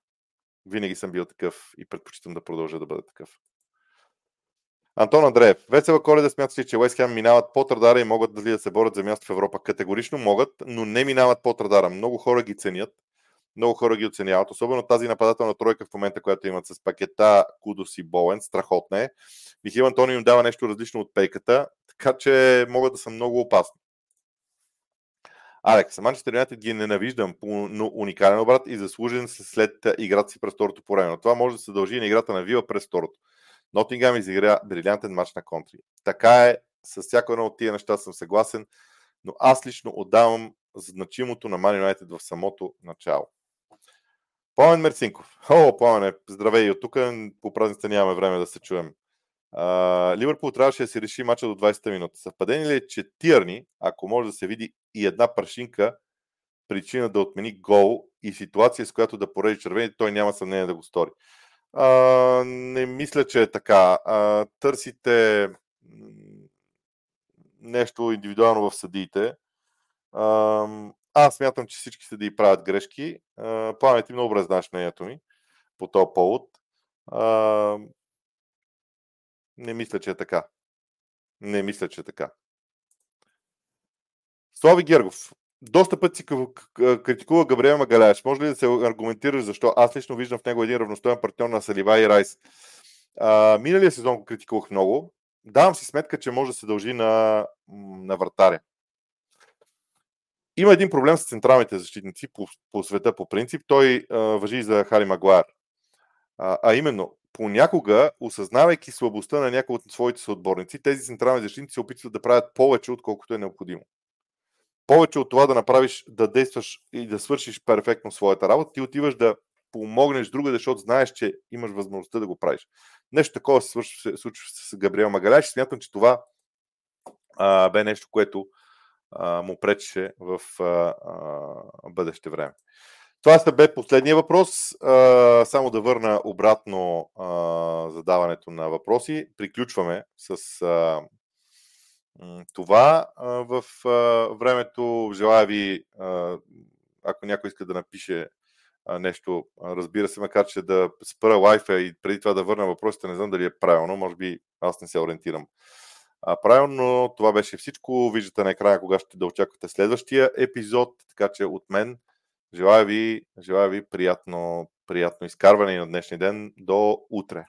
Винаги съм бил такъв и предпочитам да продължа да бъда такъв. Антон Андреев. Весела коледа смяташ ли, че Уест Хем минават под радара и могат дали да се борят за място в Европа? Категорично могат, но не минават под радара. Много хора ги ценят, много хора ги оценяват, особено тази нападателна тройка в момента, която имат с пакета Кудос и Боен, страхотна е. Михил Антони им дава нещо различно от пейката, така че могат да са много опасни. Алекс, Манчестър Юнайтед ги ненавиждам по уникален обрат и заслужен след играта си през второто по време. Но това може да се дължи на играта на Вила през второто. Нотингам изигра брилянтен матч на контри. Така е, с всяко едно от тия неща съм съгласен, но аз лично отдавам значимото на Ман Юнайтед в самото начало. Пламен Мерцинков. О, Пламене, здравей от тук. По празниците нямаме време да се чуем. Ливърпул трябваше да се реши мача до 20-та минута. Съвпадение ли е, че Тирни, ако може да се види и една прашинка, причина да отмени гол и ситуация, с която да пореди червените, той няма съмнение да го стори. А, не мисля, че е така. А, търсите нещо индивидуално в съдиите. А, аз смятам, че всички съдии правят грешки. Пламен, ти много добре знаеш мнението ми по този повод. Не мисля, че е така. Не мисля, че е така. Слави Гергов. Доста пъти си критикува Габриел Магаляеш. Може ли да се аргументираш защо? Аз лично виждам в него един равностоен партньор на Салива и Райс. А, миналия сезон го критикувах много. Давам си сметка, че може да се дължи на, на вратаря. Има един проблем с централните защитници по, по света по принцип. Той а, въжи за Хари Магуайер. А, а именно, понякога, осъзнавайки слабостта на някои от своите съотборници, тези централни защитници се опитват да правят повече, отколкото е необходимо. Повече от това да направиш, да действаш и да свършиш перфектно своята работа, ти отиваш да помогнеш друга, защото знаеш, че имаш възможността да го правиш. Нещо такова се случва, се случва с Габриел Магаляш. Смятам, че това а, бе нещо, което му пречеше в а, а, бъдеще време. Това са бе последния въпрос. А, само да върна обратно а, задаването на въпроси. Приключваме с а, това а, в а, времето. Желая ви, а, ако някой иска да напише нещо, разбира се, макар че да спра лайфа и преди това да върна въпросите, не знам дали е правилно, може би аз не се ориентирам а, правилно. Това беше всичко. Виждате на екрана кога ще да очаквате следващия епизод, така че от мен желая ви, желая ви приятно, приятно изкарване на днешния ден. До утре!